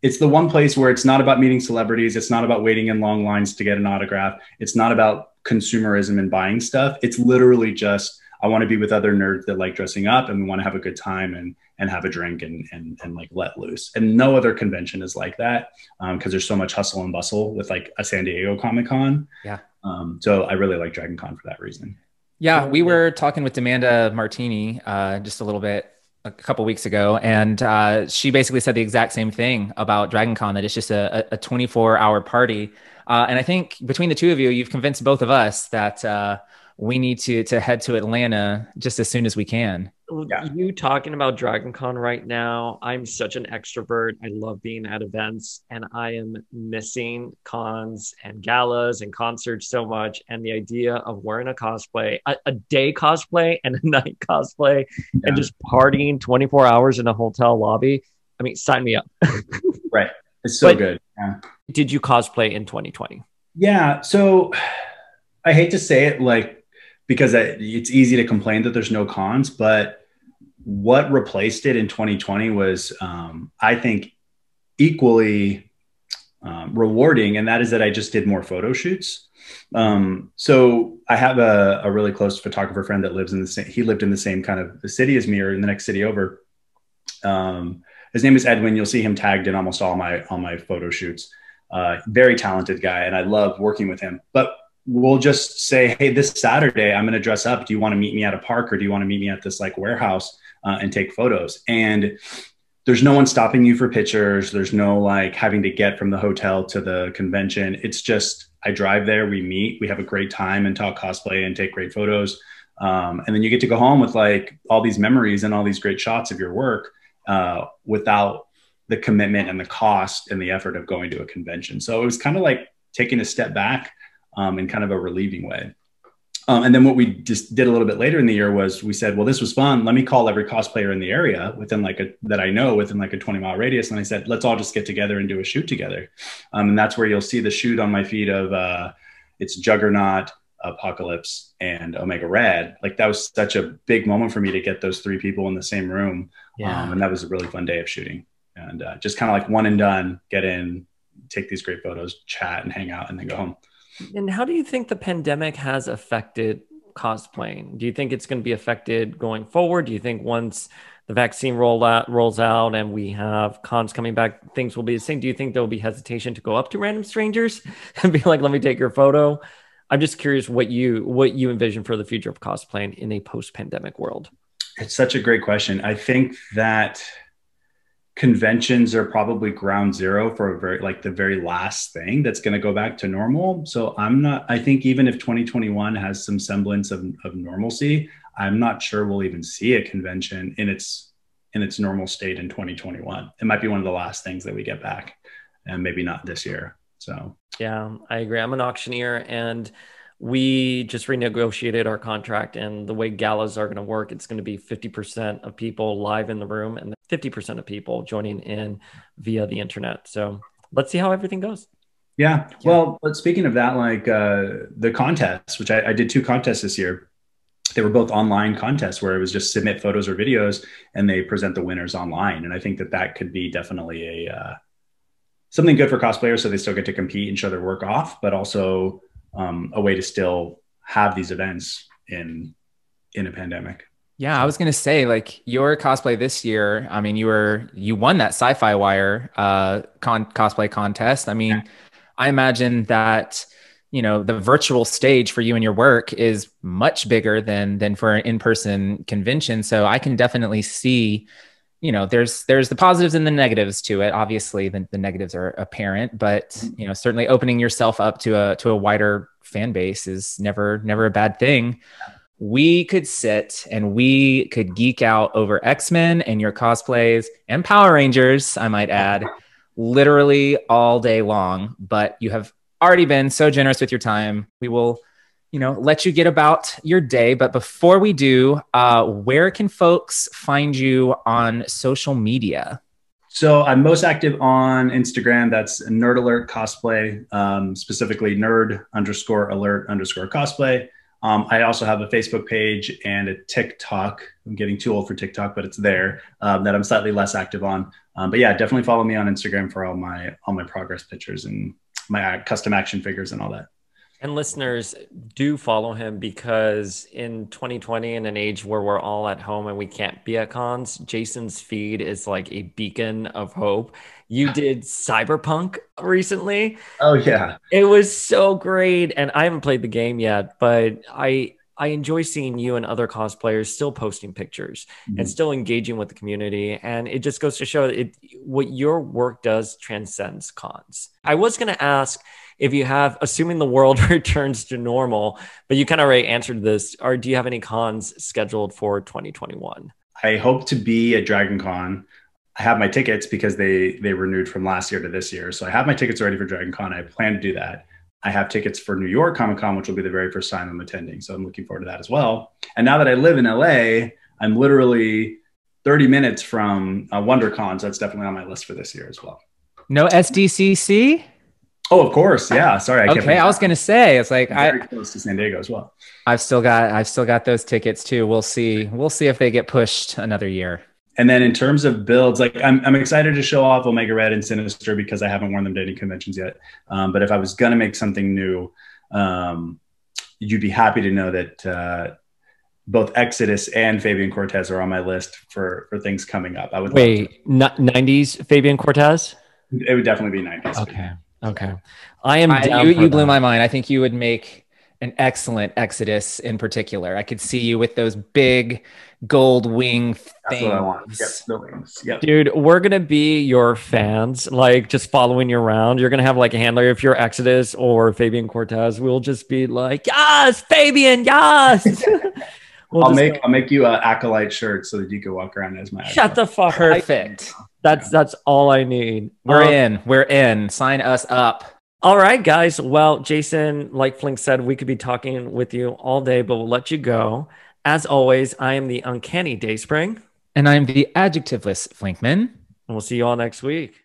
it's the one place where it's not about meeting celebrities it's not about waiting in long lines to get an autograph it's not about consumerism and buying stuff it's literally just i want to be with other nerds that like dressing up and we want to have a good time and and have a drink and and, and like let loose. And no other convention is like that because um, there's so much hustle and bustle with like a san diego comic con. Yeah. Um, so i really like dragon con for that reason. Yeah we were talking with demanda martini uh, just a little bit a couple weeks ago, and uh, she basically said the exact same thing about Dragon Con that it's just a, a 24 hour party. Uh, and I think between the two of you, you've convinced both of us that uh, we need to to head to Atlanta just as soon as we can yeah. you talking about Dragon Con right now, I'm such an extrovert. I love being at events and I am missing cons and galas and concerts so much. And the idea of wearing a cosplay, a, a day cosplay and a night cosplay, yeah. and just partying 24 hours in a hotel lobby. I mean, sign me up. right. It's so but good. Yeah. Did you cosplay in 2020? Yeah. So I hate to say it like, because it's easy to complain that there's no cons, but what replaced it in 2020 was, um, I think, equally um, rewarding, and that is that I just did more photo shoots. Um, so I have a, a, really close photographer friend that lives in the same. He lived in the same kind of city as me, or in the next city over. Um, his name is Edwin. You'll see him tagged in almost all my all my photo shoots. Uh, very talented guy, and I love working with him. But we'll just say, hey, this Saturday I'm going to dress up. Do you want to meet me at a park, or do you want to meet me at this like warehouse? uh, and take photos. And there's no one stopping you for pictures. There's no like having to get from the hotel to the convention. It's just I drive there, we meet, we have a great time and talk cosplay and take great photos. Um, and then you get to go home with like all these memories and all these great shots of your work uh, without the commitment and the cost and the effort of going to a convention. So it was kind of like taking a step back um, in kind of a relieving way. Um, and then what we just did a little bit later in the year was we said, well, this was fun. Let me call every cosplayer in the area within like a that I know within like a 20 mile radius. And I said, let's all just get together and do a shoot together. Um, and that's where you'll see the shoot on my feed of uh, it's Juggernaut, Apocalypse, and Omega Red. Like that was such a big moment for me to get those three people in the same room. Yeah. Um, and that was a really fun day of shooting. And uh, just kind of like one and done, get in, take these great photos, chat, and hang out, and then go home. And how do you think the pandemic has affected cosplaying? Do you think it's going to be affected going forward? Do you think once the vaccine roll out, rolls out and we have cons coming back, things will be the same? Do you think there will be hesitation to go up to random strangers and be like, "Let me take your photo"? I'm just curious what you what you envision for the future of cosplaying in a post-pandemic world. It's such a great question. I think that conventions are probably ground zero for a very like the very last thing that's going to go back to normal. So i'm not i think even if 2021 has some semblance of, of normalcy i'm not sure we'll even see a convention in its in its normal state in 2021 it might be one of the last things that we get back and maybe not this year so. Yeah i agree. I'm an auctioneer and we just renegotiated our contract and the way galas are going to work it's going to be 50% of people live in the room and 50% of people joining in via the internet. So let's see how everything goes. Yeah. Well but speaking of that like uh, the contests which I, I did two contests this year they were both online contests where it was just submit photos or videos and they present the winners online. And i think that that could be definitely a uh, something good for cosplayers so they still get to compete and show their work off but also um, a way to still have these events in in a pandemic. Yeah, I was gonna say like your cosplay this year. I mean, you were you won that SYFY Wire uh, con- cosplay contest. I mean, yeah. I imagine that you know the virtual stage for you and your work is much bigger than than for an in-person convention. So I can definitely see you know there's there's the positives and the negatives to it obviously the, the negatives are apparent but you know certainly opening yourself up to a to a wider fan base is never never a bad thing we could sit and we could geek out over x-men and your cosplays and power rangers i might add literally all day long but you have already been so generous with your time we will you know, let you get about your day. But before we do, uh, where can folks find you on social media? So I'm most active on Instagram. That's Nerd Alert Cosplay, um, specifically Nerd underscore Alert underscore Cosplay. Um, I also have a Facebook page and a TikTok. I'm getting too old for TikTok, but it's there um, that I'm slightly less active on. Um, but yeah, definitely follow me on Instagram for all my all my progress pictures and my custom action figures and all that. And listeners do follow him because in 2020, in an age where we're all at home and we can't be at cons, Jason's feed is like a beacon of hope. You did Cyberpunk recently. Oh yeah, it was so great, and I haven't played the game yet, but I I enjoy seeing you and other cosplayers still posting pictures mm-hmm. and still engaging with the community. And it just goes to show it, what your work does transcends cons. I was going to ask if you have, assuming the world returns to normal, but you kind of already answered this, or do you have any cons scheduled for 2021? I hope to be at Dragon Con. I have my tickets because they they renewed from last year to this year. So I have my tickets ready for Dragon Con. I plan to do that. I have tickets for New York Comic Con, which will be the very first time I'm attending. So I'm looking forward to that as well. And now that I live in LA, I'm literally 30 minutes from uh, WonderCon. So that's definitely on my list for this year as well. No SDCC? Oh, of course. Yeah. Sorry. I okay. I was going to say, it's like, I'm very I, close to San Diego as well. I've still got, I've still got those tickets too. We'll see. We'll see if they get pushed another year. And then in terms of builds, like I'm, I'm excited to show off Omega Red and Sinister because I haven't worn them to any conventions yet. Um, but if I was going to make something new, um, you'd be happy to know that, uh, both Exodus and Fabian Cortez are on my list for for things coming up. I would wait, nineties Fabian Cortez. It would definitely be nineties. Okay. Okay. I am. I, you you blew my mind. I think you would make an excellent Exodus in particular. I could see you with those big gold wing things. That's what I want. Yep, the wings. Yep. Dude, we're gonna be your fans, like just following you around. You're gonna have like a handler if you're Exodus or Fabian Cortez. We'll just be like, yes, Fabian, yes. We'll I'll make go. I'll make you an acolyte shirt so that you can walk around as my. Shut the fuck. Perfect. That's that's all I need. We're um, in. We're in. Sign us up. All right, guys. Well, Jason, like Flink said, we could be talking with you all day, but we'll let you go. As always, I am the uncanny Dayspring, And I'm the adjectiveless Flinkman. and we'll see you all next week.